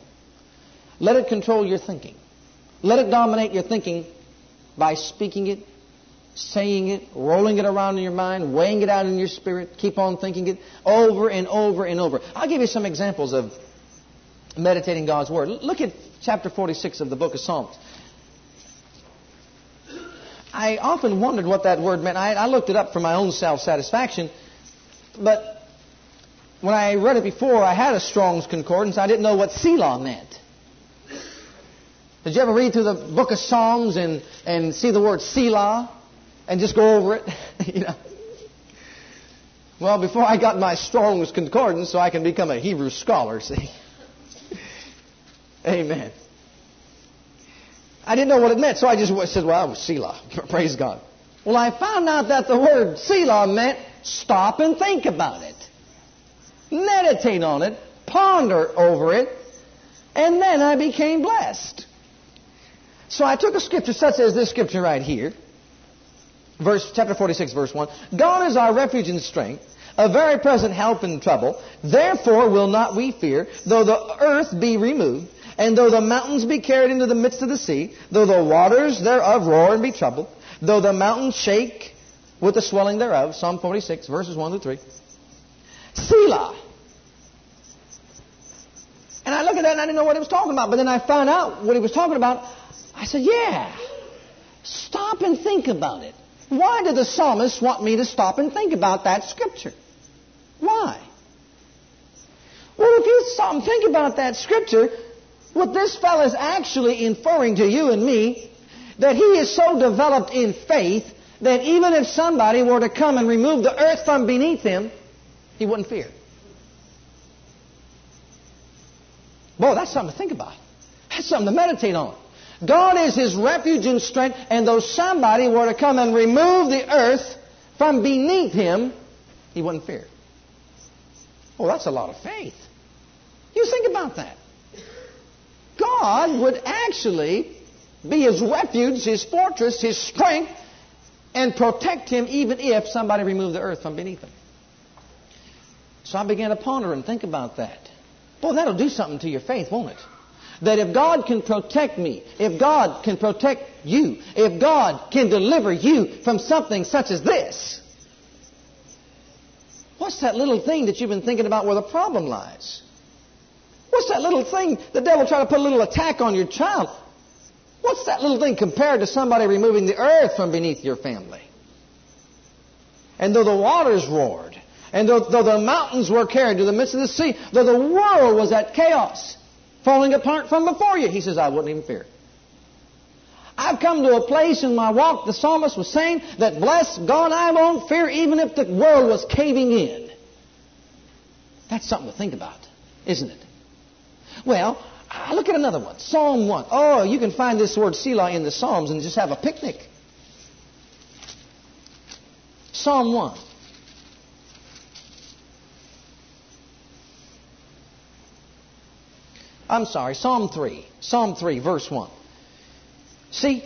Let it control your thinking. Let it dominate your thinking by speaking it, saying it, rolling it around in your mind, weighing it out in your spirit. Keep on thinking it over and over and over. I'll give you some examples of meditating God's Word. Look at chapter 46 of the book of Psalms. I often wondered what that word meant. I, I looked it up for my own self satisfaction, but when I read it before, I had a Strong's Concordance. I didn't know what Selah meant. Did you ever read through the book of Psalms and, and see the word Selah and just go over it? you know. Well, before I got my Strong's Concordance, so I can become a Hebrew scholar, see. Amen. I didn't know what it meant, so I just said, well, Selah. Praise God. Well, I found out that the word Selah meant stop and think about it. Meditate on it, ponder over it, and then I became blessed. So I took a scripture such as this scripture right here, verse chapter 46, verse 1. God is our refuge and strength, a very present help in trouble. Therefore will not we fear, though the earth be removed, and though the mountains be carried into the midst of the sea, though the waters thereof roar and be troubled, though the mountains shake with the swelling thereof. Psalm 46, verses 1 to 3. Selah. And I looked at that and I didn't know what he was talking about. But then I found out what he was talking about. I said, yeah. Stop and think about it. Why did the psalmist want me to stop and think about that scripture? Why? Well, if you stop and think about that scripture, what this fellow is actually inferring to you and me, that he is so developed in faith that even if somebody were to come and remove the earth from beneath him, he wouldn't fear. Boy, that's something to think about. That's something to meditate on. God is his refuge and strength, and though somebody were to come and remove the earth from beneath him, he wouldn't fear. Oh, that's a lot of faith. You think about that. God would actually be his refuge, his fortress, his strength, and protect him even if somebody removed the earth from beneath him. So I began to ponder and think about that. Boy, that'll do something to your faith, won't it? That if God can protect me, if God can protect you, if God can deliver you from something such as this, what's that little thing that you've been thinking about where the problem lies? What's that little thing the devil try to put a little attack on your child? What's that little thing compared to somebody removing the earth from beneath your family? And though the waters roared, and though, though the mountains were carried to the midst of the sea, though the world was at chaos, falling apart from before you, he says, I wouldn't even fear. I've come to a place in my walk, the psalmist was saying, that bless God, I won't fear even if the world was caving in. That's something to think about, isn't it? Well, look at another one. Psalm 1. Oh, you can find this word Selah in the Psalms and just have a picnic. Psalm 1. I'm sorry, Psalm 3. Psalm 3, verse 1. See,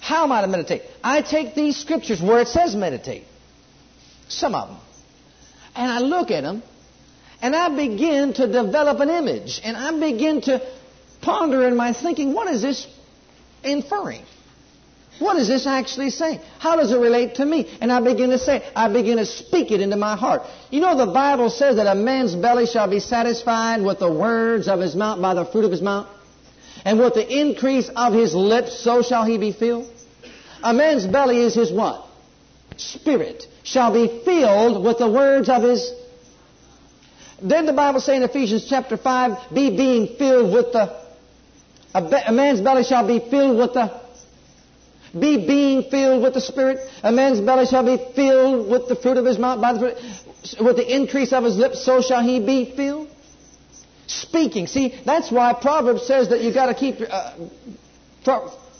how am I to meditate? I take these scriptures where it says meditate, some of them, and I look at them, and I begin to develop an image, and I begin to ponder in my thinking, what is this inferring? What is this actually say? How does it relate to me? And I begin to say, I begin to speak it into my heart. You know, the Bible says that a man's belly shall be satisfied with the words of his mouth by the fruit of his mouth. And with the increase of his lips, so shall he be filled. A man's belly is his what? Spirit shall be filled with the words of his. Then the Bible say in Ephesians chapter 5, be being filled with the, a man's belly shall be filled with the be being filled with the Spirit. A man's belly shall be filled with the fruit of his mouth. By the with the increase of his lips, so shall he be filled. Speaking. See, that's why Proverbs says that you've got to keep uh,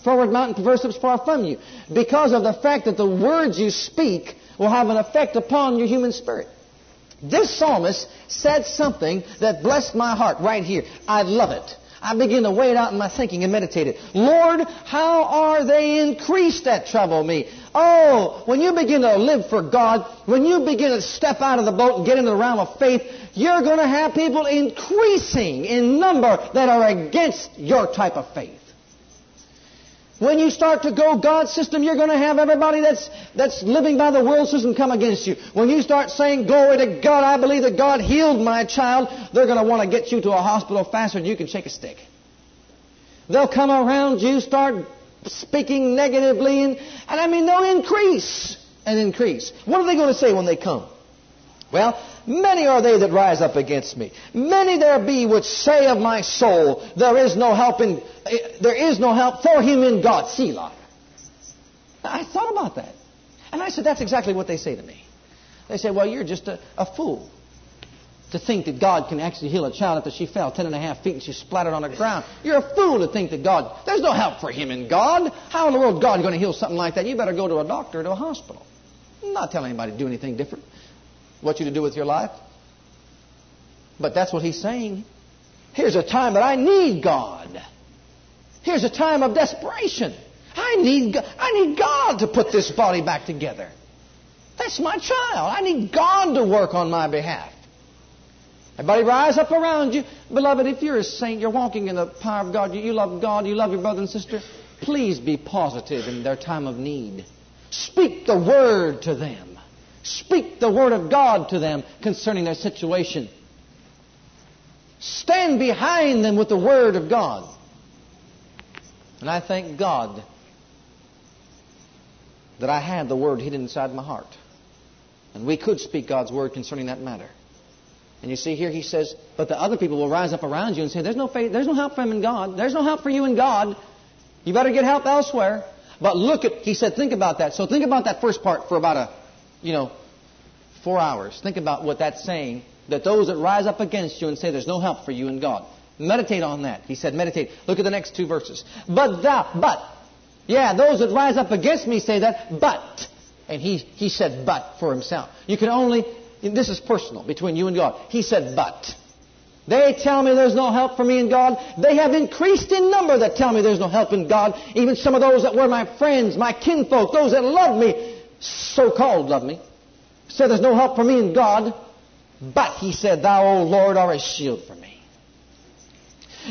forward mountain perverse lips far from you. Because of the fact that the words you speak will have an effect upon your human spirit. This psalmist said something that blessed my heart right here. I love it. I begin to weigh it out in my thinking and meditate it. Lord, how are they increased that trouble me? Oh, when you begin to live for God, when you begin to step out of the boat and get into the realm of faith, you're going to have people increasing in number that are against your type of faith. When you start to go God's system, you're going to have everybody that's, that's living by the world system come against you. When you start saying, glory to God, I believe that God healed my child, they're going to want to get you to a hospital faster than you can shake a stick. They'll come around you, start speaking negatively, and, and I mean, they'll increase and increase. What are they going to say when they come? Well, many are they that rise up against me. Many there be which say of my soul, there is no help in, eh, there is no help for him in God. Selah. I thought about that. And I said, that's exactly what they say to me. They say, well, you're just a, a fool to think that God can actually heal a child after she fell ten and a half feet and she splattered on the ground. You're a fool to think that God, there's no help for him in God. How in the world is God going to heal something like that? You better go to a doctor or to a hospital. I'm not telling anybody to do anything different. What you to do with your life. But that's what he's saying. Here's a time that I need God. Here's a time of desperation. I need, I need God to put this body back together. That's my child. I need God to work on my behalf. Everybody rise up around you. Beloved, if you're a saint, you're walking in the power of God, you, you love God, you love your brother and sister, please be positive in their time of need. Speak the word to them. Speak the word of God to them concerning their situation. Stand behind them with the word of God. And I thank God that I had the word hidden inside my heart. And we could speak God's word concerning that matter. And you see here he says, but the other people will rise up around you and say, there's no faith, there's no help for him in God. There's no help for you in God. You better get help elsewhere. But look at, he said, think about that. So think about that first part for about a, you know, four hours. Think about what that's saying. That those that rise up against you and say there's no help for you in God. Meditate on that. He said, meditate. Look at the next two verses. But thou, but, yeah, those that rise up against me say that, but. And he, he said but for himself. You can only, this is personal between you and God. He said but. They tell me there's no help for me in God. They have increased in number that tell me there's no help in God. Even some of those that were my friends, my kinfolk, those that loved me, so-called love me, said there's no help for me in God. But he said, Thou, O Lord, art a shield for me.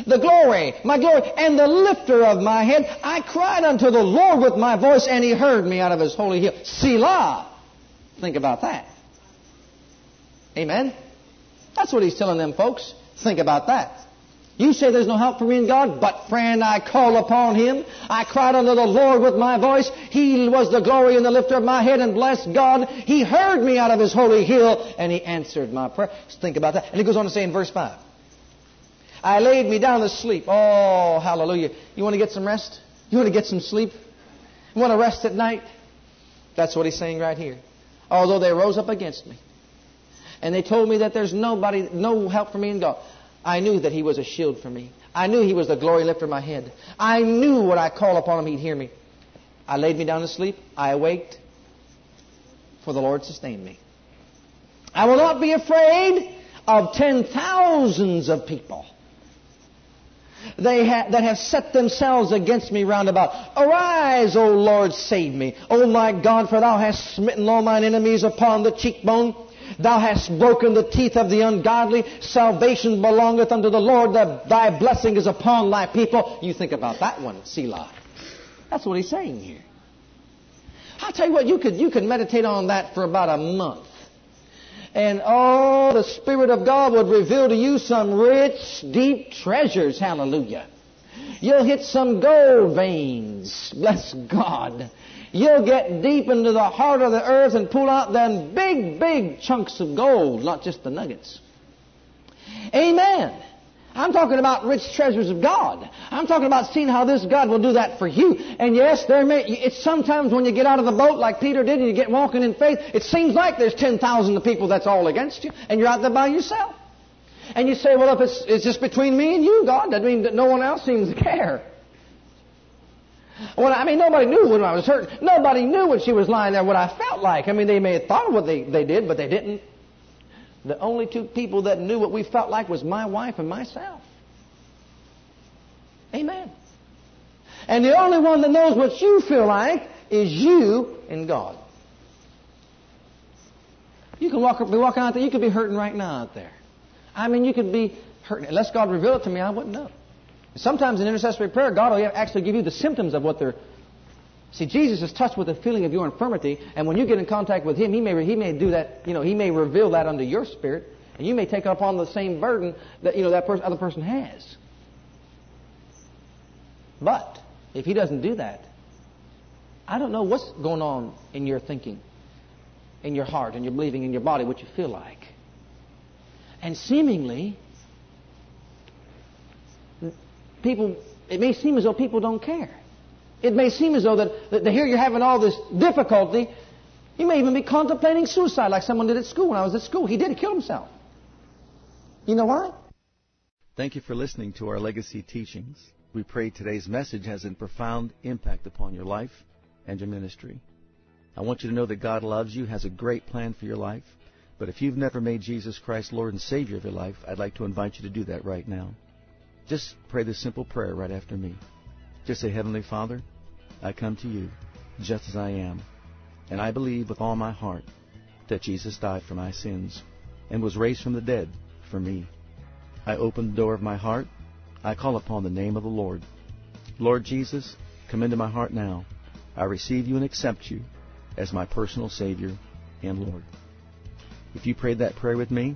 The glory, my glory, and the lifter of my head. I cried unto the Lord with my voice, and he heard me out of his holy hill. Selah. Think about that. Amen. That's what he's telling them folks. Think about that. You say there's no help for me in God, but friend, I call upon Him. I cried unto the Lord with my voice. He was the glory and the lifter of my head, and blessed God. He heard me out of His holy hill, and He answered my prayer. Just think about that. And He goes on to say in verse 5, I laid me down to sleep. Oh, hallelujah. You want to get some rest? You want to get some sleep? You want to rest at night? That's what He's saying right here. Although they rose up against me, and they told me that there's nobody, no help for me in God. I knew that He was a shield for me. I knew He was the glory lifter of my head. I knew when I called upon Him, He'd hear me. I laid me down to sleep. I awaked, for the Lord sustained me. I will not be afraid of ten thousands of people they ha- that have set themselves against me round about. Arise, O Lord, save me. O my God, for thou hast smitten all mine enemies upon the cheekbone. Thou hast broken the teeth of the ungodly. Salvation belongeth unto the Lord. thy blessing is upon thy people. You think about that one, Selah. That's what he's saying here. I'll tell you what, you could, you could meditate on that for about a month. And oh, the Spirit of God would reveal to you some rich, deep treasures. Hallelujah. You'll hit some gold veins. Bless God. You'll get deep into the heart of the earth and pull out them big, big chunks of gold, not just the nuggets. Amen. I'm talking about rich treasures of God. I'm talking about seeing how this God will do that for you. And yes, there may, it's sometimes when you get out of the boat like Peter did and you get walking in faith, it seems like there's 10,000 of people that's all against you and you're out there by yourself. And you say, well, if it's, it's just between me and you, God, that means that no one else seems to care. Well, I mean, nobody knew when I was hurt. Nobody knew when she was lying there what I felt like. I mean, they may have thought of what they, they did, but they didn't. The only two people that knew what we felt like was my wife and myself. Amen. And the only one that knows what you feel like is you and God. You can walk, be walking out there, you could be hurting right now out there. I mean, you could be hurting. Unless God revealed it to me, I wouldn't know. Sometimes in intercessory prayer, God will actually give you the symptoms of what they're. See, Jesus is touched with the feeling of your infirmity, and when you get in contact with Him, He may, he may do that, you know, He may reveal that unto your spirit, and you may take upon the same burden that, you know, that person, other person has. But, If He doesn't do that, I don't know what's going on in your thinking, in your heart, and your believing, in your body, what you feel like. And seemingly, people, it may seem as though people don't care. It may seem as though that, that here you're having all this difficulty. You may even be contemplating suicide like someone did at school when I was at school. He did. He killed himself. You know why? Thank you for listening to our legacy teachings. We pray today's message has a profound impact upon your life and your ministry. I want you to know that God loves you, has a great plan for your life. But if you've never made Jesus Christ Lord and Savior of your life, I'd like to invite you to do that right now. Just pray this simple prayer right after me. Just say, Heavenly Father, I come to you just as I am. And I believe with all my heart that Jesus died for my sins and was raised from the dead for me. I open the door of my heart. I call upon the name of the Lord. Lord Jesus, come into my heart now. I receive you and accept you as my personal Savior and Lord. If you prayed that prayer with me,